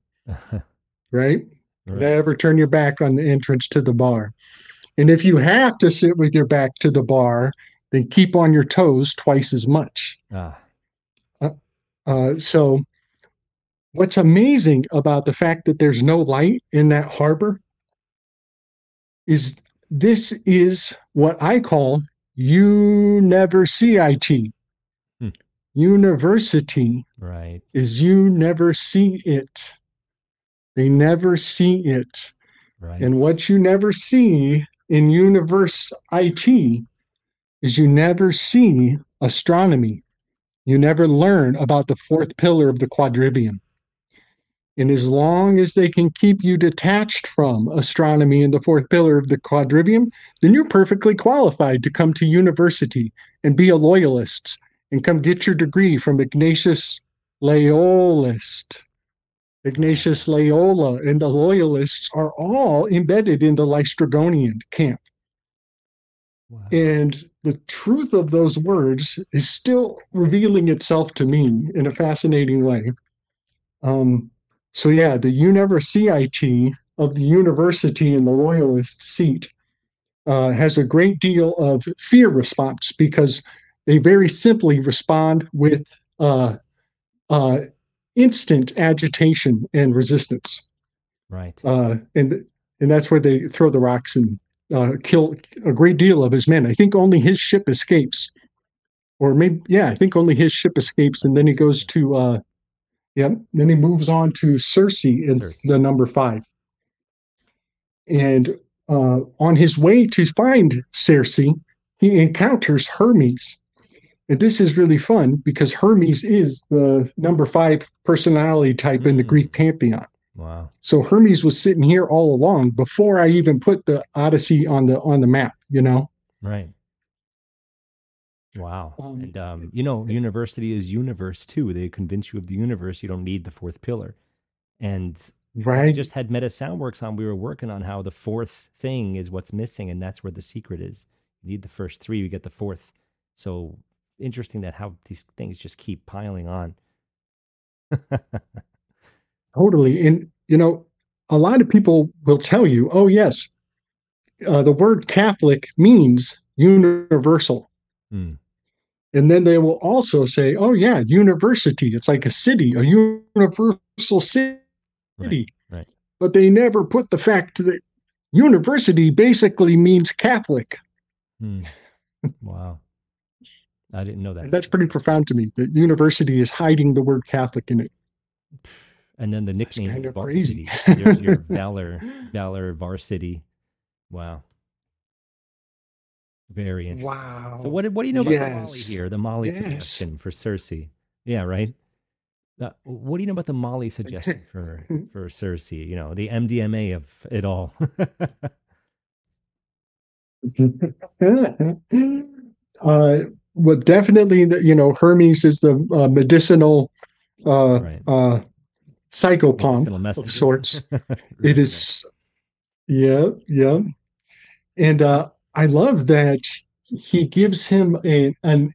B: right?
A: Right.
B: Never turn your back on the entrance to the bar. And if you have to sit with your back to the bar, then keep on your toes twice as much.
A: Ah,
B: Uh, so, what's amazing about the fact that there's no light in that harbor is this is what I call you never see it.
A: Hmm.
B: University
A: Right.
B: is you never see it. They never see it.
A: Right.
B: And what you never see in universe IT is you never see astronomy. You never learn about the fourth pillar of the quadrivium. And as long as they can keep you detached from astronomy and the fourth pillar of the quadrivium, then you're perfectly qualified to come to university and be a loyalist and come get your degree from Ignatius Loyalist. Ignatius Loyola and the Loyalists are all embedded in the Laestrygonian camp.
A: wow.
B: And the truth of those words is still revealing itself to me in a fascinating way. Um, so, yeah, the UniverCIT of the university in the Loyalist seat uh, has a great deal of fear response because they very simply respond with uh, uh, instant agitation and resistance.
A: right.
B: Uh, and and that's where they throw the rocks and uh, kill a great deal of his men. I think only his ship escapes, or maybe yeah, I think only his ship escapes, and then he goes to uh, yeah, then he moves on to Circe in
A: Circe.
B: the number five, and uh, on his way to find Circe, he encounters Hermes. And this is really fun because Hermes is the number five personality type in the
A: Mm.
B: Greek pantheon.
A: wow.
B: So Hermes was sitting here all along before I even put the Odyssey on the on the map, you know.
A: Right. Wow.
B: Um,
A: and um, you know, university is universe too. They convince you of the universe. You don't need the fourth pillar. And we
B: Right.
A: just had Meta Soundworks on. We were working on how the fourth thing is what's missing, and that's where the secret is. You need the first three, you get the fourth. So interesting that how these things just keep piling on.
B: Totally. And you know, a lot of people will tell you, oh yes, uh, the word Catholic means universal.
A: Hmm.
B: And then they will also say, oh yeah, university. It's like a city, a universal city.
A: Right. right.
B: But they never put the fact that university basically means Catholic.
A: Hmm. wow. I didn't know that.
B: And that's pretty profound to me. That university is hiding the word Catholic in it.
A: And then the
B: That's
A: nickname
B: kind
A: is
B: of crazy.
A: Varsity. Your, your Valor, Valor Varsity. Wow. Very interesting.
B: Wow.
A: So what, what do you know about the Molly here? The Molly
B: Yes.
A: suggestion for Circe. Yeah, right. Uh, what do you know about the Molly suggestion for for Circe? You know, the MDMA of it all.
B: uh, well, definitely, the, you know, Hermes is the uh, medicinal uh,
A: Right.
B: uh, psychopomp of sorts.
A: Right,
B: It
A: right.
B: yeah, yeah. And uh, I love that he gives him a, an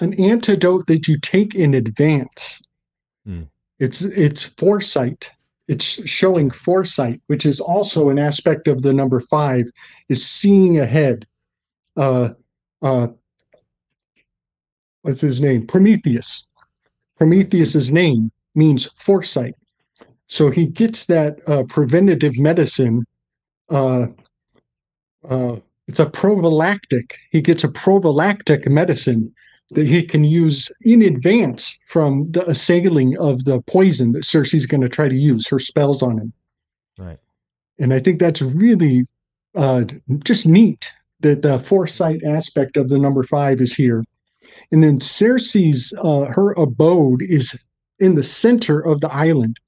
B: an antidote that you take in advance.
A: Hmm.
B: It's it's foresight. It's showing foresight, which is also an aspect of the number five, is seeing ahead. Uh, uh, what's his name? Prometheus. Prometheus's name means foresight. So he gets that uh, preventative medicine. Uh, uh, it's a prophylactic. He gets a prophylactic medicine that he can use in advance from the assailing of the poison that Circe's going to try to use her spells on him.
A: Right.
B: And I think that's really uh, just neat that the foresight aspect of the number five is here. And then Circe's uh, her abode is in the center of the island,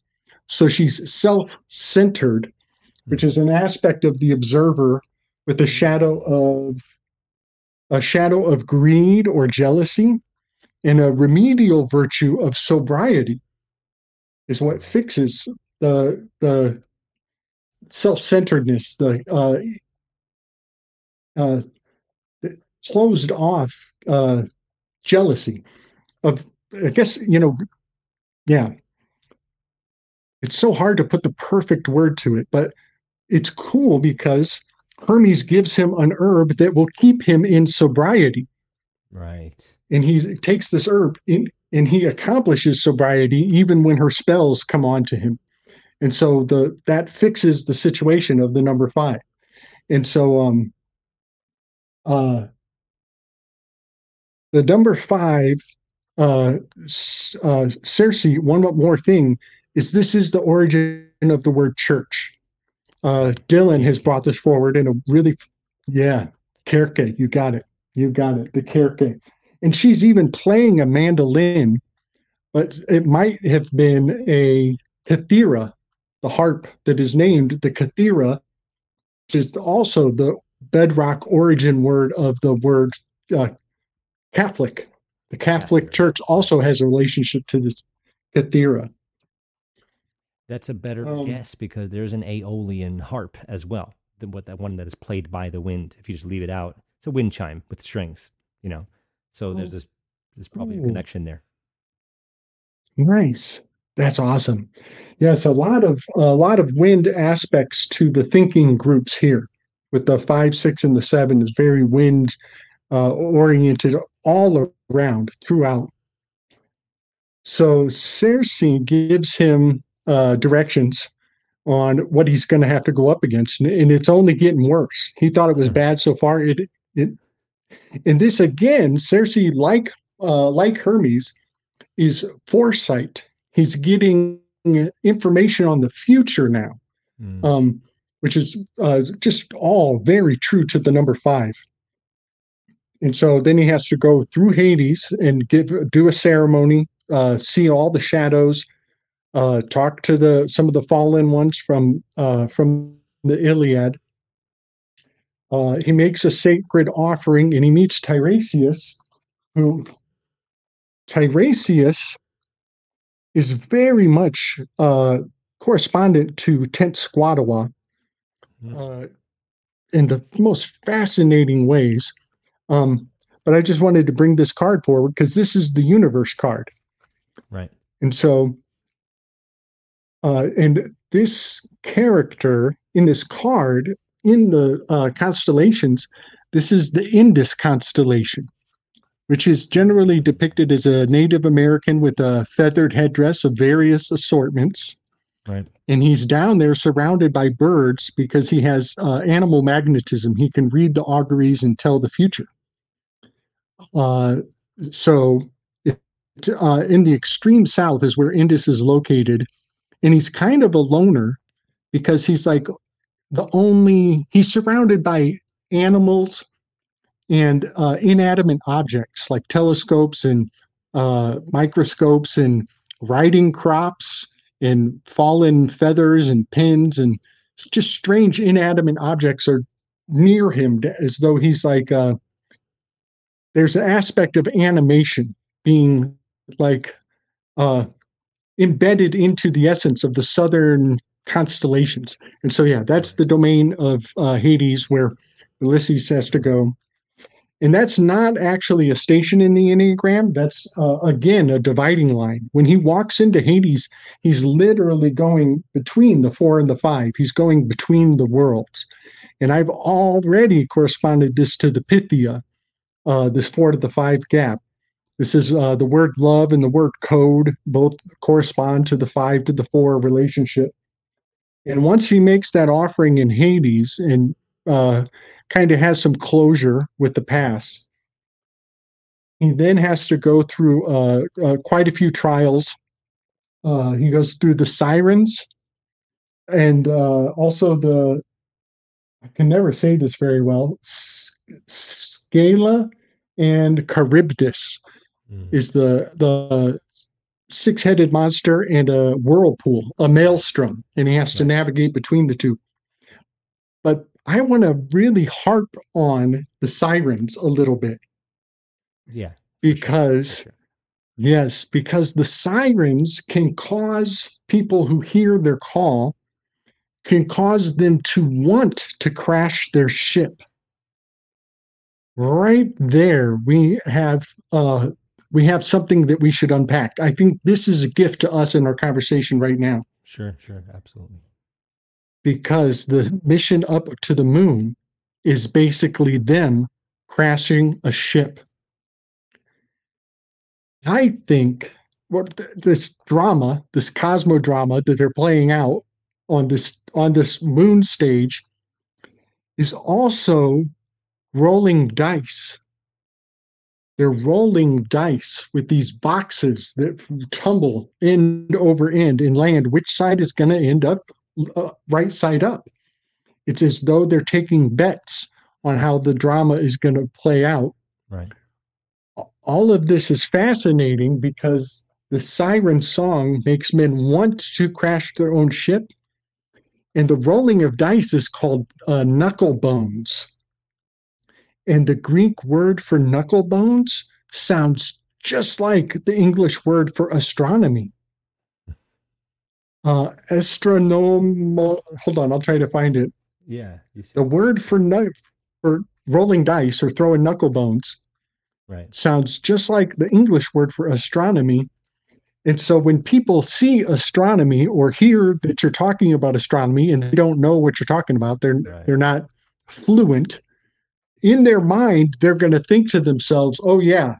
B: so she's self-centered, which is an aspect of the observer with a shadow of a shadow of greed or jealousy, and a remedial virtue of sobriety is what fixes the the self-centeredness, the uh, uh, closed off uh, jealousy of I guess you know, yeah. It's so hard to put the perfect word to it, but it's cool because Hermes gives him an herb that will keep him in sobriety.
A: Right.
B: And he takes this herb in, and he accomplishes sobriety even when her spells come on to him. And so the that fixes the situation of the number five. And so um uh the number five, uh, uh, Circe, one more thing is this is the origin of the word church. Uh, Dylan has brought this forward in a really, yeah, Kirke, you got it. You got it. The Kirke. And she's even playing a mandolin, but it might have been a kathira, the harp that is named the kathira, which is also the bedrock origin word of the word uh, Catholic. The Catholic Church also has a relationship to this kathira.
A: That's a better um, guess because there's an Aeolian harp as well than what that one that is played by the wind. If you just leave it out, it's a wind chime with strings, you know. So oh. there's this there's probably a connection there.
B: Nice. That's awesome. Yes, a lot of a lot of wind aspects to the thinking groups here, with the five, six, and the seven is very wind uh, oriented all around throughout. So Circe gives him uh, directions on what he's going to have to go up against, and, and, it's only getting worse. He thought it was bad so far. It, it, and this again, Circe, like uh, like Hermes, is foresight. He's getting information on the future now, mm. um, which is uh, just all very true to the number five. And so then he has to go through Hades and give do a ceremony, uh, see all the shadows, uh, talk to the some of the fallen ones from uh, from the Iliad. Uh, he makes a sacred offering and he meets Tiresias, who Tiresias is very much uh, correspondent to Tenskwatawa uh, in the most fascinating ways. Um, but I just wanted to bring this card forward because this is the universe card.
A: Right.
B: And so uh, and this character in this card in the uh, constellations, this is the Indus constellation, which is generally depicted as a Native American with a feathered headdress of various assortments.
A: Right.
B: And he's down there surrounded by birds because he has uh, animal magnetism. He can read the auguries and tell the future. Uh, so, it, uh, in the extreme south is where Indus is located and he's kind of a loner because he's like the only he's surrounded by animals and uh, inanimate objects like telescopes and uh, microscopes and riding crops and fallen feathers and pins and just strange inanimate objects are near him as though he's like uh, there's an aspect of animation being like uh, embedded into the essence of the southern constellations. And so, yeah, that's the domain of uh, Hades where Ulysses has to go. And that's not actually a station in the Enneagram. That's, uh, again, a dividing line. When he walks into Hades, he's literally going between the four and the five, he's going between the worlds. And I've already corresponded this to the Pythia, uh, this four to the five gap. This is uh, the word love and the word code both correspond to the five to the four relationship. And once he makes that offering in Hades and uh, kind of has some closure with the past, he then has to go through uh, uh quite a few trials. Uh, he goes through the sirens and uh, also the, I can never say this very well, Scala and Charybdis mm. is the the six-headed monster and a whirlpool, a maelstrom, and he has to navigate between the two. But I want to really harp on the sirens a little bit.
A: Yeah.
B: Because sure. yes, because the sirens can cause people who hear their call can cause them to want to crash their ship. Right there, we have uh, we have something that we should unpack. I think this is a gift to us in our conversation right now.
A: Sure, sure, absolutely.
B: Because the mission up to the moon is basically them crashing a ship. I think what this drama, this cosmo drama that they're playing out on this on this moon stage is also rolling dice they're rolling dice with these boxes that tumble end over end and land. Which side is going to end up uh, right side up? It's as though they're taking bets on how the drama is going to play out.
A: Right.
B: All of this is fascinating because the siren song makes men want to crash their own ship. And the rolling of dice is called uh, knuckle bones. And the Greek word for knuckle bones sounds just like the English word for astronomy. Uh, astronom. Hold on, I'll try to find it.
A: Yeah.
B: The word for for rolling dice or throwing knuckle bones
A: right.
B: sounds just like the English word for astronomy. And so when people see astronomy or hear that you're talking about astronomy and they don't know what you're talking about, they're right. they're not fluent. In their mind, they're going to think to themselves, "Oh yeah,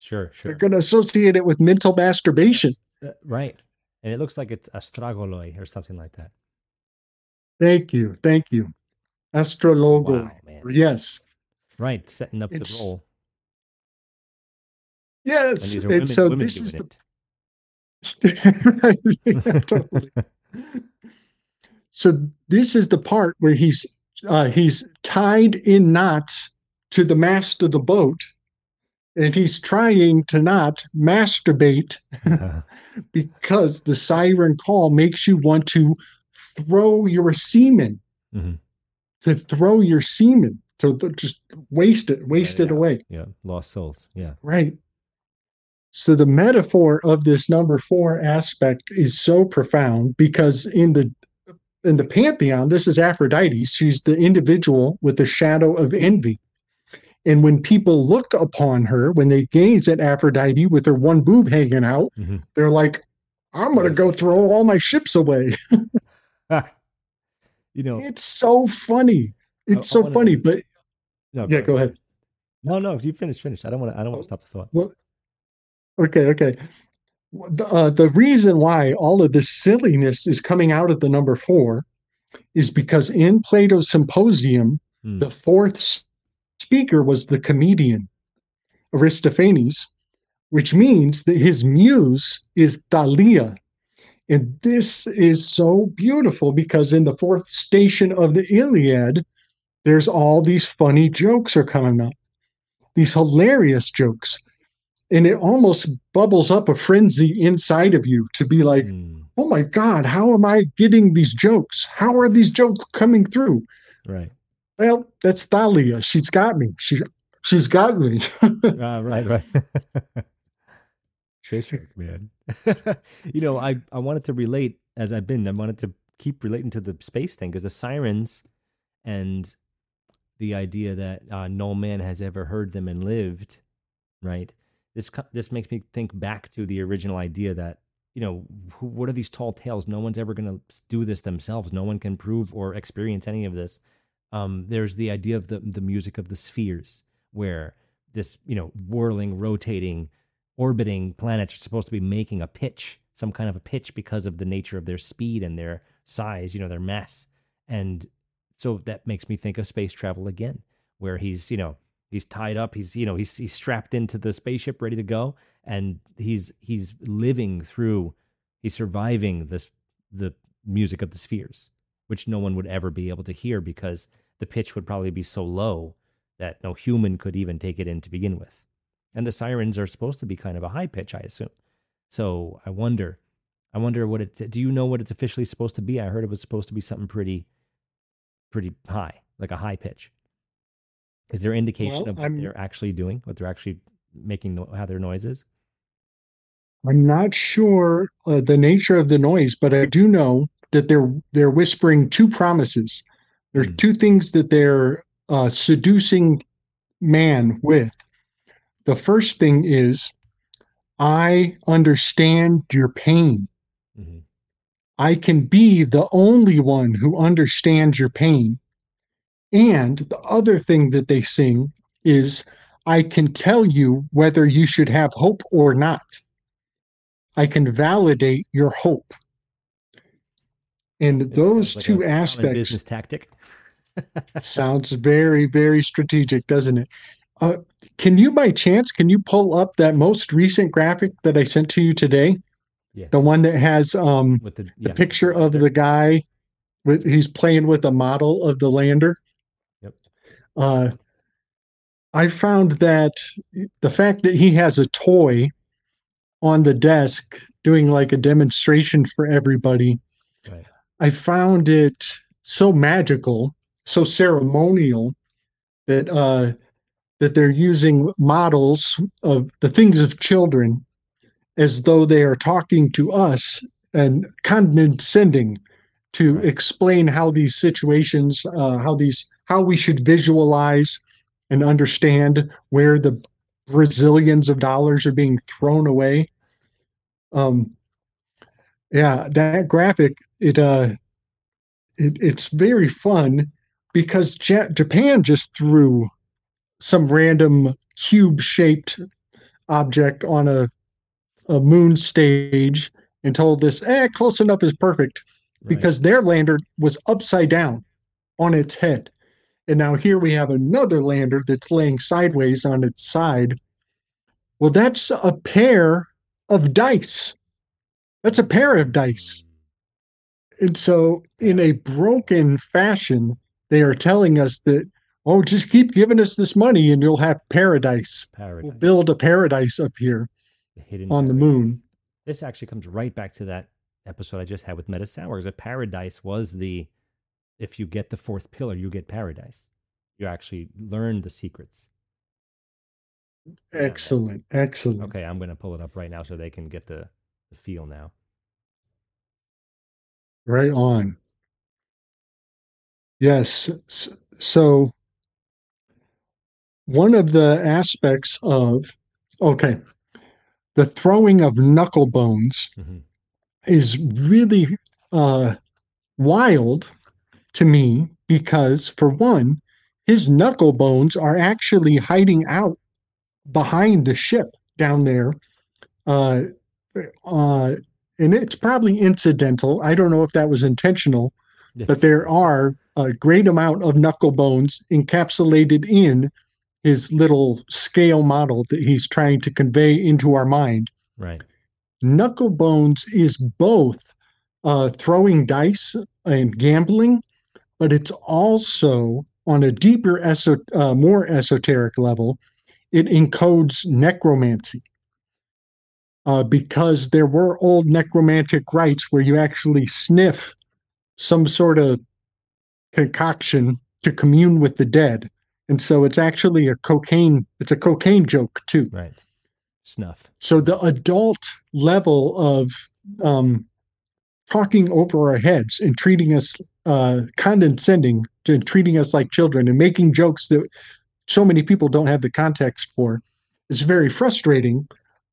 A: sure, sure."
B: They're going to associate it with mental masturbation,
A: uh, right? And it looks like it's astragaloi or something like that.
B: Thank you, thank you. Astrologo. Wow, yes.
A: Right, setting up it's, the role.
B: Yes. And, women, so this is the yeah, so this is the part where he's uh, he's tied in knots to the mast of the boat, and he's trying to not masturbate because the siren call makes you want to throw your semen. Mm-hmm to throw your semen to just waste it, waste
A: yeah,
B: it away.
A: Yeah, lost souls. Yeah,
B: right. So the metaphor of this number four aspect is so profound because in the in the pantheon, this is Aphrodite. She's the individual with the shadow of envy. And when people look upon her, when they gaze at Aphrodite with her one boob hanging out, mm-hmm. they're like, I'm going to go throw all my ships away.
A: you know,
B: it's so funny. It's I, so I funny, to, but no, yeah, go ahead.
A: No, no, you finish, finish. I don't want to. I don't want to stop the thought.
B: Well, okay, okay. The, uh, the reason why all of this silliness is coming out at the number four is because in Plato's Symposium, hmm. the fourth speaker was the comedian Aristophanes, which means that his muse is Thalia, and this is so beautiful because in the fourth station of the Iliad, there's all these funny jokes are coming up, these hilarious jokes. And it almost bubbles up a frenzy inside of you to be like, mm. oh my God, how am I getting these jokes? How are these jokes coming through?
A: Right.
B: Well, that's Thalia. She's got me. She she's got me.
A: uh, right, right. Tracer, man. you know, I, I wanted to relate as I've been, I wanted to keep relating to the space thing because the sirens and the idea that uh, no man has ever heard them and lived, right? This this makes me think back to the original idea that you know who, what are these tall tales? No one's ever going to do this themselves. No one can prove or experience any of this. Um, there's the idea of the the music of the spheres, where this you know whirling, rotating orbiting planets are supposed to be making a pitch, some kind of a pitch because of the nature of their speed and their size, you know, their mass. And so that makes me think of space travel again, where he's, you know, he's tied up, he's, you know, he's he's strapped into the spaceship ready to go and he's he's living through he's surviving this the music of the spheres, which no one would ever be able to hear because the pitch would probably be so low that no human could even take it in to begin with. And the sirens are supposed to be kind of a high pitch, I assume. So I wonder, I wonder what it. Do you know what it's officially supposed to be? I heard it was supposed to be something pretty, pretty high, like a high pitch. Is there indication well, of what I'm, they're actually doing? What they're actually making? How their noise is?
B: I'm not sure uh, the nature of the noise, but I do know that they're they're whispering two promises. There's mm. two things that they're uh, seducing man with. The first thing is, I understand your pain. Mm-hmm. I can be the only one who understands your pain. And the other thing that they sing is, I can tell you whether you should have hope or not. I can validate your hope. And those like two aspects
A: business tactic
B: sounds very, very strategic, doesn't it? Uh, can you, by chance, can you pull up that most recent graphic that I sent to you today?
A: Yeah.
B: The one that has um,
A: With the,
B: the
A: yeah,
B: picture of the guy with he's playing with a model of the lander. Uh, I found that the fact that he has a toy on the desk doing like a demonstration for everybody,
A: Right.
B: I found it so magical, so ceremonial that uh, that they're using models of the things of children as though they are talking to us and condescending to explain how these situations, uh, how these, how we should visualize and understand where the Brazilians of dollars are being thrown away. Um, yeah, that graphic, it, uh, it it's very fun because Ja- Japan just threw some random cube-shaped object on a a moon stage and told this, eh, close enough is perfect
A: Right.
B: because their lander was upside down on its head. And now here we have another lander that's laying sideways on its side. Well, that's a pair of dice. That's a pair of dice. And so, in a broken fashion, they are telling us that, oh, just keep giving us this money and you'll have paradise.
A: paradise.
B: We'll build a paradise up here.
A: the
B: on the
A: paradise.
B: moon.
A: This actually comes right back to that episode I just had with Meta Sours. A paradise was the if you get the fourth pillar, you get paradise. You actually learn the secrets. Yeah.
B: Excellent. Excellent.
A: Okay, I'm gonna pull it up right now so they can get the, the feel now.
B: Right on. Yes. So, one of the aspects of, okay, the throwing of knuckle bones
A: hmm
B: is really uh, wild to me because, for one, his knuckle bones are actually hiding out behind the ship down there. Uh, uh, and it's probably incidental. I don't know if that was intentional, but there are a great amount of knuckle bones encapsulated in his little scale model that he's trying to convey into our mind.
A: right.
B: Knuckle bones is both uh, throwing dice and gambling, but it's also on a deeper, eso- uh, more esoteric level. It encodes necromancy. Uh, because there were old necromantic rites where you actually sniff some sort of concoction to commune with the dead. And so it's actually a cocaine, it's a cocaine joke too.
A: Right. Snuff.
B: So the adult level of um, talking over our heads and treating us uh, condescending to treating us like children and making jokes that so many people don't have the context for is very frustrating.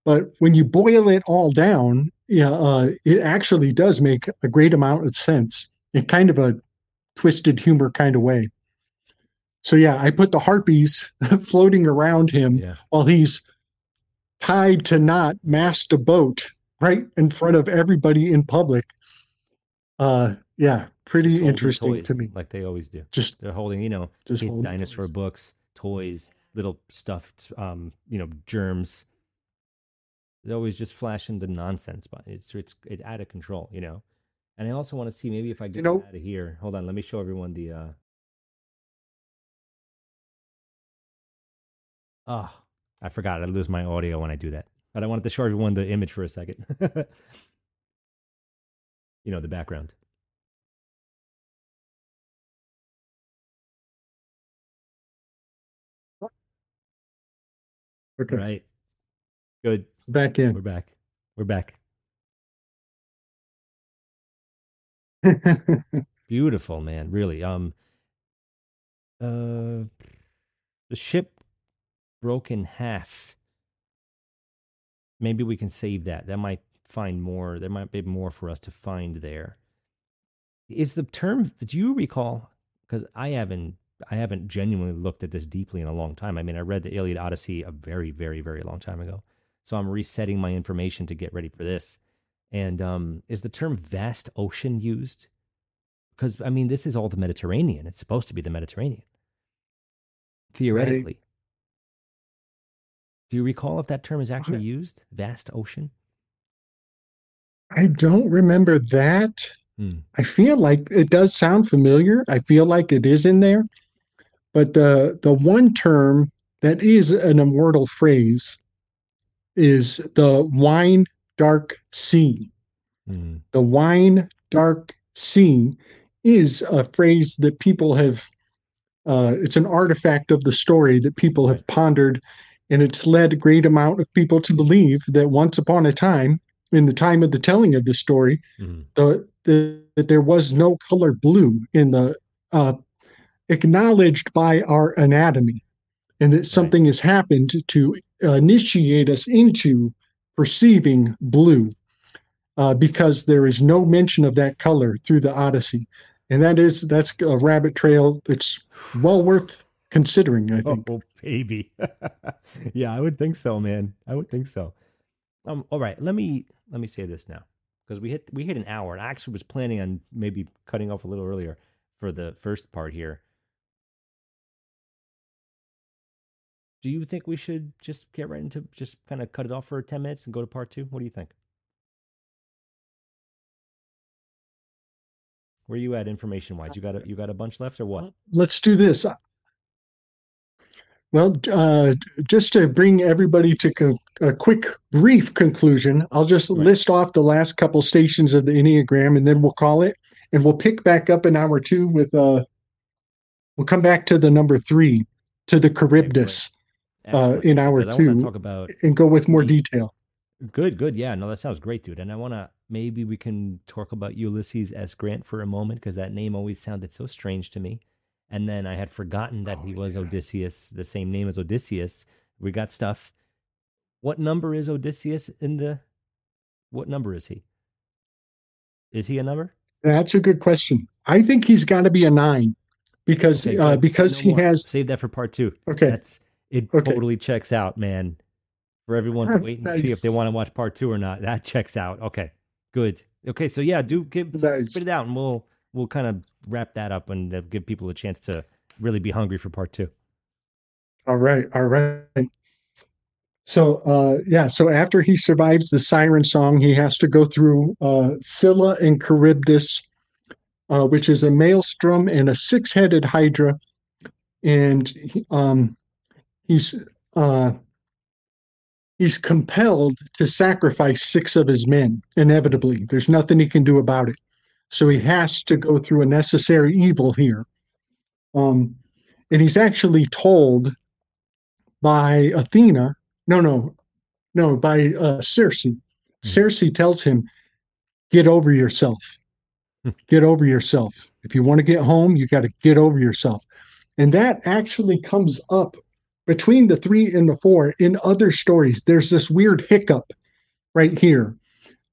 B: But when you boil it all down, yeah, uh, it actually does make a great amount of sense in kind of a twisted humor kind of way. So yeah, I put the harpies floating around him
A: Yeah.
B: while he's tied to not mast a boat right in front of everybody in public. Uh, yeah, pretty interesting to me.
A: Like they always do.
B: Just
A: They're holding, you know,
B: Just
A: dinosaur
B: toys.
A: books, toys, little stuffed, um, you know, germs. They're always just flashing the nonsense, but it's it's it's out of control, you know. And I also want to see maybe if I get
B: know-
A: out of here. Hold on, let me show everyone the. uh Oh, I forgot. I lose my audio when I do that. But I wanted to show everyone the image for a second. you know, the background.
B: okay,
A: Right. Good.
B: back in.
A: We're back. We're back. Beautiful, man. Really. Um uh the ship broke in half. Maybe we can save that. That might find more. There might be more for us to find there. Is the term do you recall cuz I haven't I haven't genuinely looked at this deeply in a long time. I mean, I read the Iliad Odyssey a very very very long time ago. So I'm resetting my information to get ready for this. And um, is the term vast ocean used? Because I mean, this is all the Mediterranean. It's supposed to be the Mediterranean, theoretically. Do you recall if that term is actually used? Vast ocean?
B: I don't remember that.
A: Hmm.
B: I feel like it does sound familiar. I feel like it is in there. But the the one term that is an immortal phrase is the wine dark sea.
A: Hmm.
B: The wine dark sea is a phrase that people have uh, it's an artifact of the story that people have pondered and it's led a great amount of people to believe that once upon a time in the time of the telling of the story
A: Hmm.
B: the, the that there was no color blue in the uh, acknowledged by our anatomy and that something has happened to initiate us into perceiving blue uh, because there is no mention of that color through the odyssey and that is that's a rabbit trail that's well worth considering i think
A: Oh, baby. yeah, I would think so, man. I would think so. Um, all right, let me let me say this now because we hit we hit an hour, and I actually was planning on maybe cutting off a little earlier for the first part here. Do you think we should just get right into just kind of cut it off for ten minutes and go to part two? What do you think? Where you at information wise? You got a, you got a bunch left or what?
B: let's do this well uh, just to bring everybody to co- a quick brief conclusion i'll just
A: Right.
B: list off the last couple stations of the enneagram and then we'll call it and we'll pick back up in hour two with uh we'll come back to the number three to the charybdis Uh, in hour
A: because I want
B: two.
A: talk about
B: and go with more detail
A: Good, good. Yeah, no, that sounds great, dude. And I want to maybe we can talk about Ulysses S. Grant for a moment because that name always sounded so strange to me. And then I had forgotten that
B: Oh,
A: he was
B: yeah.
A: Odysseus, the same name as Odysseus. We got stuff. What number is Odysseus in the? What number is he? Is he a number?
B: that's a good question i think he's got to be a nine because
A: Okay,
B: uh because
A: no
B: he
A: more.
B: has
A: save that for part two.
B: okay
A: That's it.
B: Okay.
A: Totally checks out, man. For everyone to wait and see if they want to watch part two or not. That checks out. Okay, good. Okay, so yeah, do give
B: Nice.
A: spit it out, and we'll we'll kind of wrap that up and give people a chance to really be hungry for part two.
B: All right, all right. So, uh, yeah, so after he survives the siren song, he has to go through uh, Scylla and Charybdis, uh, which is a maelstrom and a six-headed hydra, and um, he's uh, he's compelled to sacrifice six of his men. Inevitably, there's nothing he can do about it. So he has to go through a necessary evil here. Um, and he's actually told by Athena. No, no, no, by uh, Circe. Circe tells him, "Get over yourself.
A: Hmm.
B: Get over yourself. If you want to get home, you got to get over yourself." And that actually comes up between the three and the four in other stories. There's this weird hiccup right here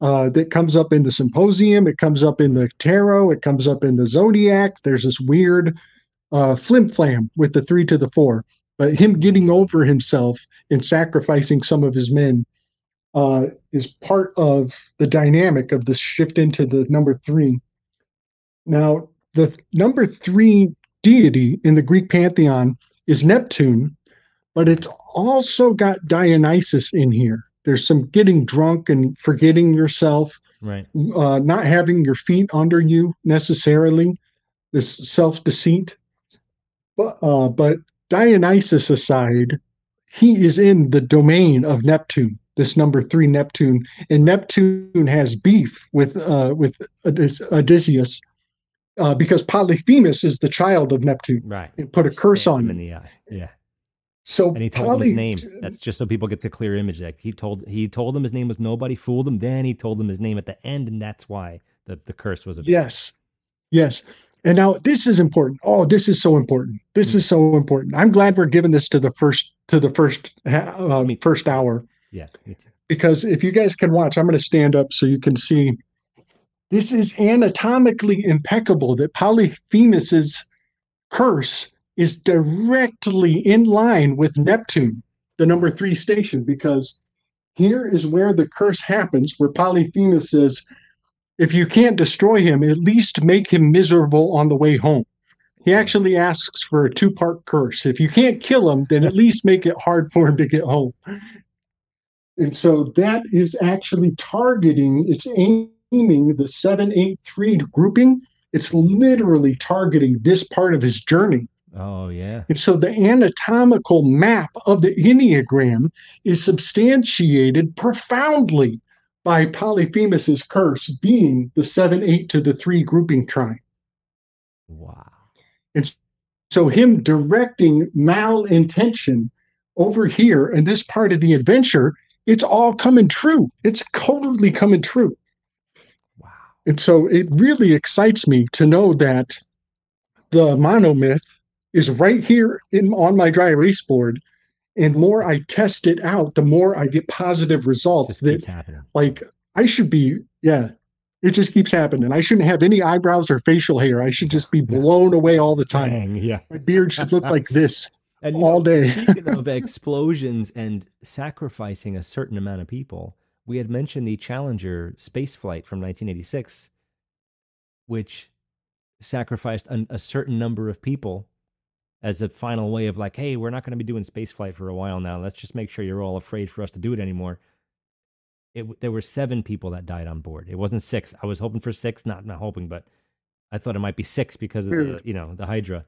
B: uh, that comes up in the symposium. It comes up in the tarot. It comes up in the zodiac. There's this weird uh, flim flam with the three to the four. But him getting over himself and sacrificing some of his men uh, is part of the dynamic of this shift into the number three. Now, the th- number three deity in the Greek pantheon is Neptune, but it's also got Dionysus in here. There's some getting drunk and forgetting yourself,
A: Right.
B: uh, not having your feet under you necessarily, this self deceit. But, uh, but Dionysus aside, he is in the domain of Neptune, this number three Neptune, and Neptune has beef with uh, with Odys- Odysseus uh, because Polyphemus is the child of Neptune
A: Right.
B: and put a curse on
A: him. in the eye. Yeah.
B: So
A: And he told
B: Poly-
A: him his name. That's just so people get the clear image. Like he told he told them his name was nobody, fooled him. Then he told them his name at the end, and that's why the, the curse was. A
B: Yes. Yes. And now this is important. Oh, this is so important. This
A: Mm.
B: is so important. I'm glad we're giving this to the first to the first uh, first hour
A: Yeah.
B: Because if you guys can watch, I'm going to stand up so you can see. This is anatomically impeccable that Polyphemus's curse is directly in line with Neptune, the number three station, because here is where the curse happens, where Polyphemus says, if you can't destroy him, at least make him miserable on the way home. He actually asks for a two part curse. If you can't kill him, then at least make it hard for him to get home. And so that is actually targeting, it's aiming the 783 grouping. It's literally targeting this part of his journey.
A: Oh, yeah.
B: And so the anatomical map of the Enneagram is substantiated profoundly by Polyphemus's curse being the 7 8 to the 3 grouping trine.
A: Wow.
B: And so him directing malintention over here in this part of the adventure, it's all coming true. It's totally coming true.
A: Wow.
B: And so it really excites me to know that the monomyth is right here in on my dry erase board. And more I test it out, the more I get positive results.
A: Happening.
B: like I should be, yeah, it just keeps happening. I shouldn't have any eyebrows or facial hair. I should just be blown away all the time.
A: Dang, yeah.
B: My beard should look like this.
A: And
B: all
A: know,
B: day.
A: speaking of explosions and sacrificing a certain amount of people, we had mentioned the Challenger space flight from 1986, which sacrificed an, a certain number of people as a final way of like, hey, we're not going to be doing space flight for a while now. Let's just make sure you're all afraid for us to do it anymore. It, there were seven people that died on board. It wasn't six. I was hoping for six, not not hoping, but I thought it might be six because of the you know the Hydra.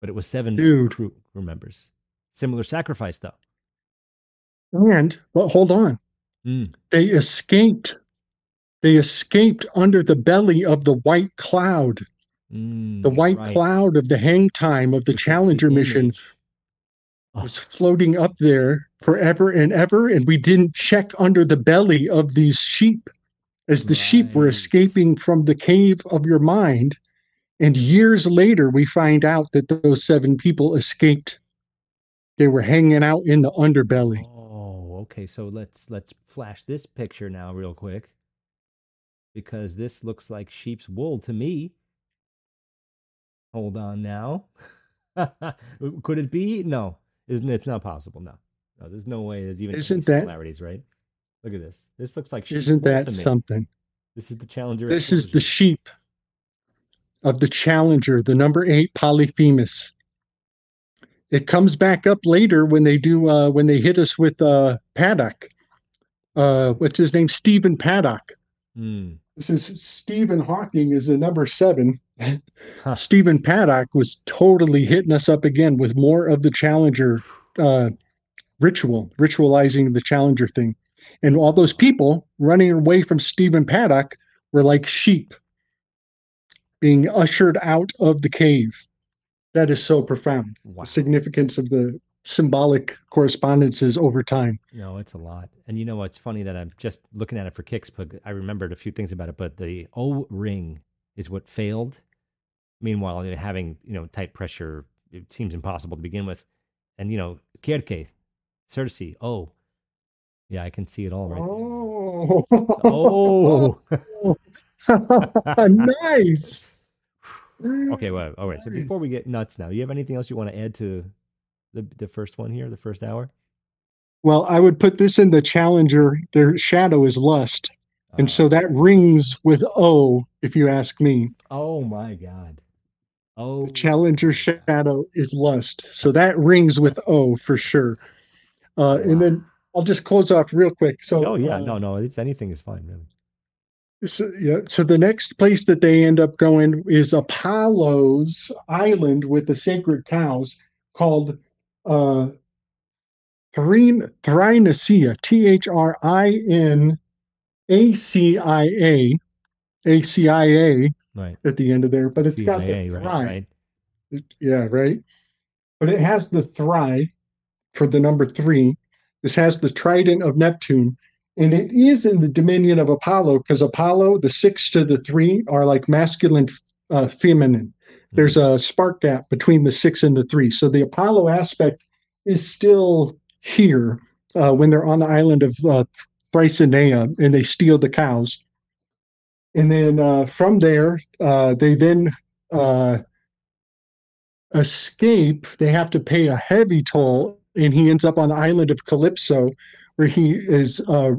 A: But it was seven
B: Dude.
A: crew, members. Similar sacrifice though.
B: And but hold on.
A: Mm.
B: They escaped. They escaped under the belly of the white cloud,
A: Mm,
B: the white
A: right.
B: cloud of the hang time of the
A: is
B: Challenger mission.
A: Oh,
B: was floating up there forever and ever, and we didn't check under the belly of these sheep as the sheep were escaping from the cave of your mind. And years later, we find out that those seven people escaped. They were hanging out in the underbelly.
A: Oh, okay. So let's let's flash this picture now real quick. Because this looks like sheep's wool to me. Hold on now. Could it be? No. Isn't? It's not possible. No. No, there's no way there's even
B: Isn't that-
A: similarities, right? Look at this. This looks like sheep's
B: Isn't that something?
A: This is the Challenger.
B: This is the sheep of the Challenger, the number eight Polyphemus. It comes back up later when they do uh, when they hit us with uh, Paddock. Uh, what's his name? Stephen Paddock.
A: Hmm.
B: This is Stephen Hawking is the number seven.
A: Huh.
B: Stephen Paddock was totally hitting us up again with more of the Challenger uh, ritual, ritualizing the Challenger thing. And all those people running away from Stephen Paddock were like sheep being ushered out of the cave. That is so profound.
A: Wow.
B: The significance of the symbolic correspondences over time.
A: No, it's a lot. And you know what's funny that I'm just looking at it for kicks, but I remembered a few things about it. But the O ring is what failed. Meanwhile, you know, having you know tight pressure, it seems impossible to begin with. And you know, Kirke, Circe, oh, yeah, I can see it all right. there.
B: Oh,
A: Oh,
B: nice.
A: okay. Well, all right. So before we get nuts, now, you have anything else you want to add to the the first one here, the first hour?
B: Well, I would put this in the challenger. Their shadow is lust. And
A: Uh,
B: so that rings with O, if you ask me.
A: oh my god. Oh,
B: The challenger shadow is lust. So that rings with O for sure. Uh, and then I'll just close off real quick. So,
A: Oh yeah,
B: uh,
A: no, no, it's anything is fine, really.
B: So, yeah, so the next place that they end up going is Apollo's island with the sacred cows called uh Thrin Thrinacia, T H R I N A C I A, A C I A
A: Right.
B: at the end of there, but it's got
A: CIA,
B: the
A: right, right.
B: Yeah, right. But it has the thri for the number three. This has the trident of Neptune, and it is in the dominion of Apollo because Apollo, the six to the three, are like masculine, uh, feminine. There's a spark gap between the six and the three. So the Apollo aspect is still here uh, when they're on the island of uh, and they steal the cows. And then uh, from there, uh, they then uh, escape. They have to pay a heavy toll, and he ends up on the island of Calypso, where he is uh,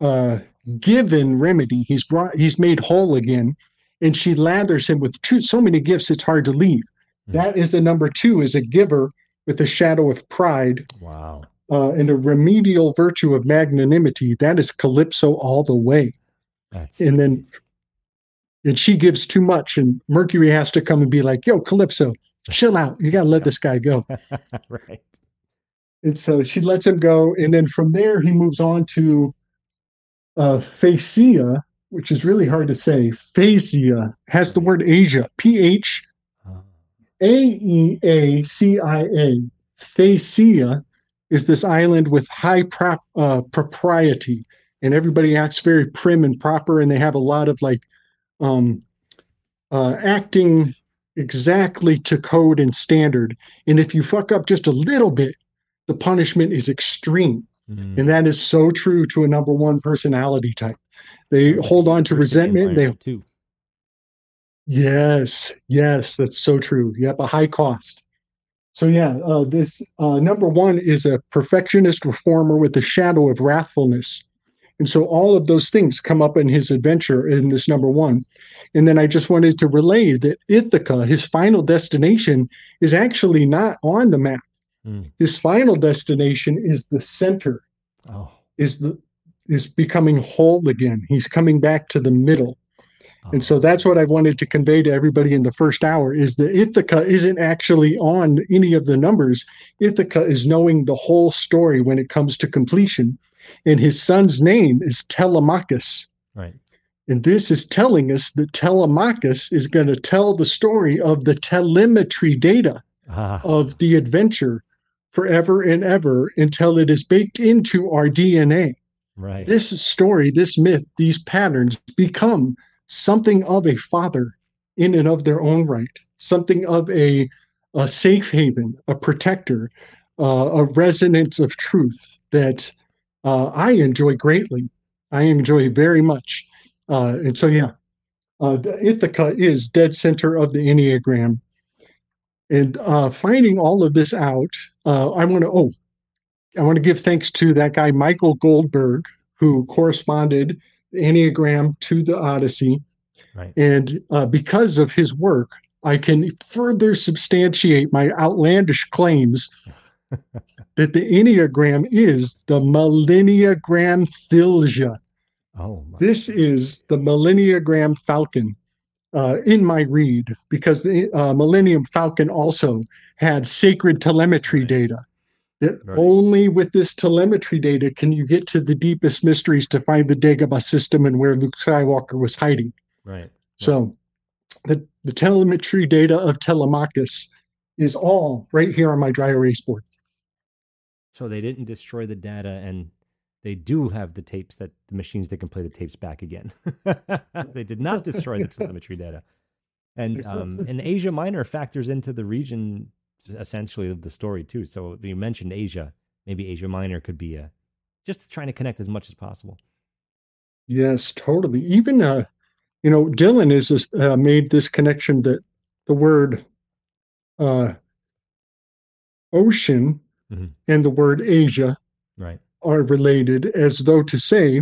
B: uh, given remedy. He's brought. He's made whole again, and she lathers him with two, so many gifts it's hard to leave.
A: Hmm.
B: That is a number two, is a giver with a shadow of pride
A: Wow.
B: uh, and a remedial virtue of magnanimity. That is Calypso all the way.
A: That's
B: And then and she gives too much, and Mercury has to come and be like, "Yo, Calypso, chill out. You got to let this guy go."
A: right.
B: And so she lets him go, and then from there he moves on to uh, Phaeacia, which is really hard to say. Phaeacia has the word Asia, P H A E A C I A. A A C I A. Phaeacia is this island with high prop, uh, propriety, and everybody acts very prim and proper, and they have a lot of like um, uh, acting exactly to code and standard. And if you fuck up just a little bit, the punishment is extreme.
A: mm.
B: And that is so true to a number one personality type. They
A: Sounds
B: hold on to resentment. They
A: too.
B: Yes, yes, that's so true. Yep, a high cost. So yeah, uh, this uh, number one is a perfectionist reformer with a shadow of wrathfulness, and so all of those things come up in his adventure in this number one. And then I just wanted to relay that Ithaca, his final destination, is actually not on the map.
A: Mm.
B: His final destination is the center,
A: Oh.
B: is the is becoming whole again. He's coming back to the middle. And so
A: oh.
B: that's what I wanted to convey to everybody in the first hour is that Ithaca isn't actually on any of the numbers. Ithaca is knowing the whole story when it comes to completion. And his son's name is Telemachus.
A: right.
B: And this is telling us that Telemachus is going to tell the story of the telemetry data
A: Ah,
B: of the adventure forever and ever until it is baked into our DNA
A: right.
B: this story, this myth, these patterns become something of a father in and of their own right, something of a, a safe haven, a protector, uh, a resonance of truth that uh, I enjoy greatly. I enjoy very much. Uh, and so, yeah, uh, Ithaca is dead center of the Enneagram. And uh, finding all of this out, uh, I want to, oh, I want to give thanks to that guy, Michael Goldberg, who corresponded the Enneagram to the Odyssey.
A: Right.
B: And uh, because of his work, I can further substantiate my outlandish claims that the Enneagram is the Millenniagram Thilja.
A: Oh, my.
B: This is the Millenniagram Falcon uh, in my read because the uh, Millennium Falcon also had sacred telemetry
A: Right.
B: data. That
A: Right.
B: only with this telemetry data can you get to the deepest mysteries to find the Dagobah system and where Luke Skywalker was hiding.
A: right.
B: So, the the telemetry data of Telemachus is all right here on my dry erase board.
A: So they didn't destroy the data, and they do have the tapes that the machines that can play the tapes back again. they did not destroy the telemetry data, and um, and Asia Minor factors into the region essentially of the story too. So you mentioned Asia, maybe Asia Minor could be a just trying to connect as much as possible.
B: Yes, totally. Even uh, you know, Dylan has uh, made this connection that the word uh, ocean
A: Mhm.
B: and the word Asia
A: Right.
B: are related, as though to say,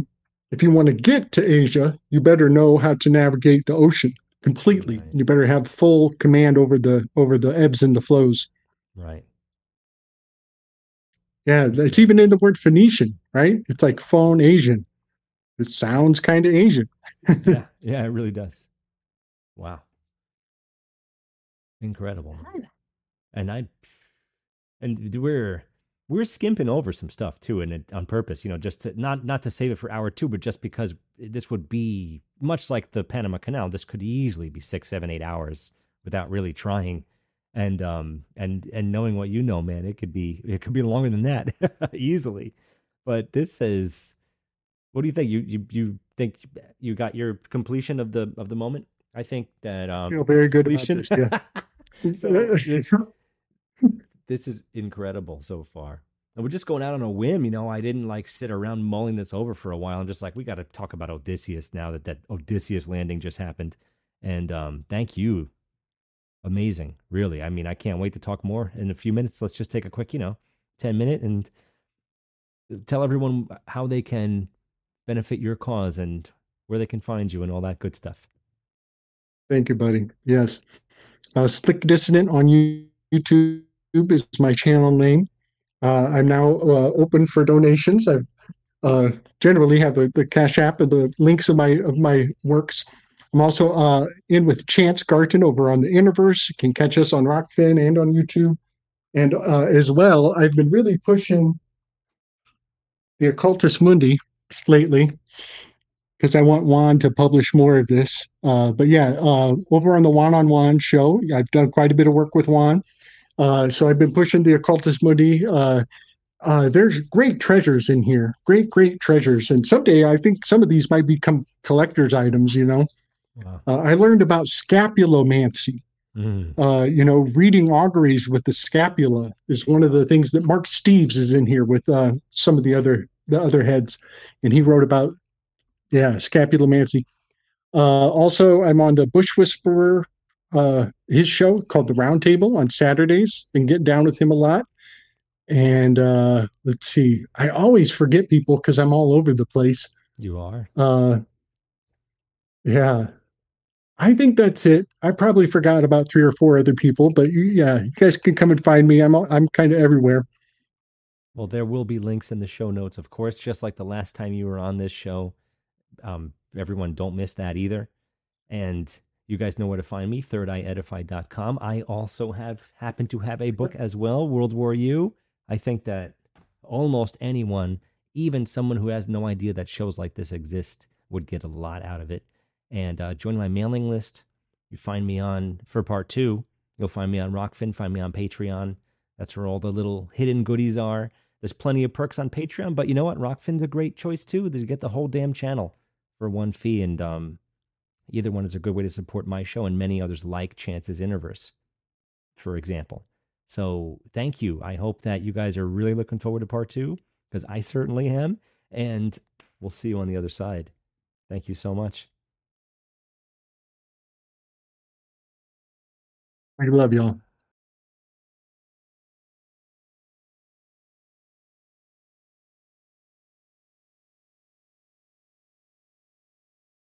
B: if you want to get to Asia, you better know how to navigate the ocean completely.
A: Right.
B: You better have full command over the over the ebbs and the flows.
A: Right.
B: Yeah, it's even in the word Phoenician, right? It's like phone Asian. It sounds kind of Asian.
A: yeah, yeah, it really does. Wow. Incredible. And I and we're we're skimping over some stuff too and it, on purpose, you know, just to not not to save it for hour 2, but just because this would be much like the Panama Canal, this could easily be six, seven, eight hours without really trying. And um and and knowing what you know, man, it could be it could be longer than that easily. But this is what do you think? You you you think you got your completion of the of the moment? I think that um
B: feel very good about
A: completion.
B: this. Yeah.
A: so this, is incredible so far. And we're just going out on a whim, you know. I didn't like sit around mulling this over for a while. I'm just like, we got to talk about Odysseus now that that Odysseus landing just happened. And um, thank you, amazing, really. I mean, I can't wait to talk more in a few minutes. Let's just take a quick, you know, ten minute and tell everyone how they can benefit your cause and where they can find you and all that good stuff.
B: Thank you, buddy. Yes. Uh, Slick Dissident on YouTube is my channel name. Uh, I'm now uh, open for donations. I uh, generally have a, the Cash App and the links of my of my works. I'm also uh, in with Chance Gardner over on the Innerverse. You can catch us on Rokfin and on YouTube. And uh, as well, I've been really pushing the Occultus Mundi lately because I want Juan to publish more of this. Uh, but yeah, over on the Juan on Juan show, I've done quite a bit of work with Juan. Uh, so I've been pushing the Occultus Mundi. Uh, uh, there's great treasures in here, great, great treasures. And someday I think some of these might become collector's items, you know. Wow. Uh, I learned about scapulomancy. Mm. you know, reading auguries with the scapula is one of the things that Mark Steves is in here with some of the other the other heads, and he wrote about yeah, scapulomancy. Uh, also, I'm on the Bush Whisperer, uh, his show called The Roundtable on Saturdays, and get down with him a lot. And uh, let's see, I always forget people because I'm all over the place.
A: You are.
B: Uh, yeah, I think that's it. I probably forgot about three or four other people, but you, yeah, you guys can come and find me. I'm I'm kind of everywhere.
A: Well, there will be links in the show notes, of course, just like the last time you were on this show. Um, everyone, don't miss that either. And you guys know where to find me, thirdeyeedified.com. I also have happen to have a book as well, World War YOU. I think that almost anyone, even someone who has no idea that shows like this exist, would get a lot out of it. And uh, join my mailing list. You find me on for part two. You'll find me on Rokfin, find me on Patreon. That's where all the little hidden goodies are. There's plenty of perks on Patreon, but you know what? Rokfin's a great choice too. You get the whole damn channel for one fee, and um, either one is a good way to support my show and many others like Chance's Innerverse, for example. So thank you. I hope that you guys are really looking forward to part two because I certainly am, and we'll see you on the other side. Thank you so much.
B: I love y'all.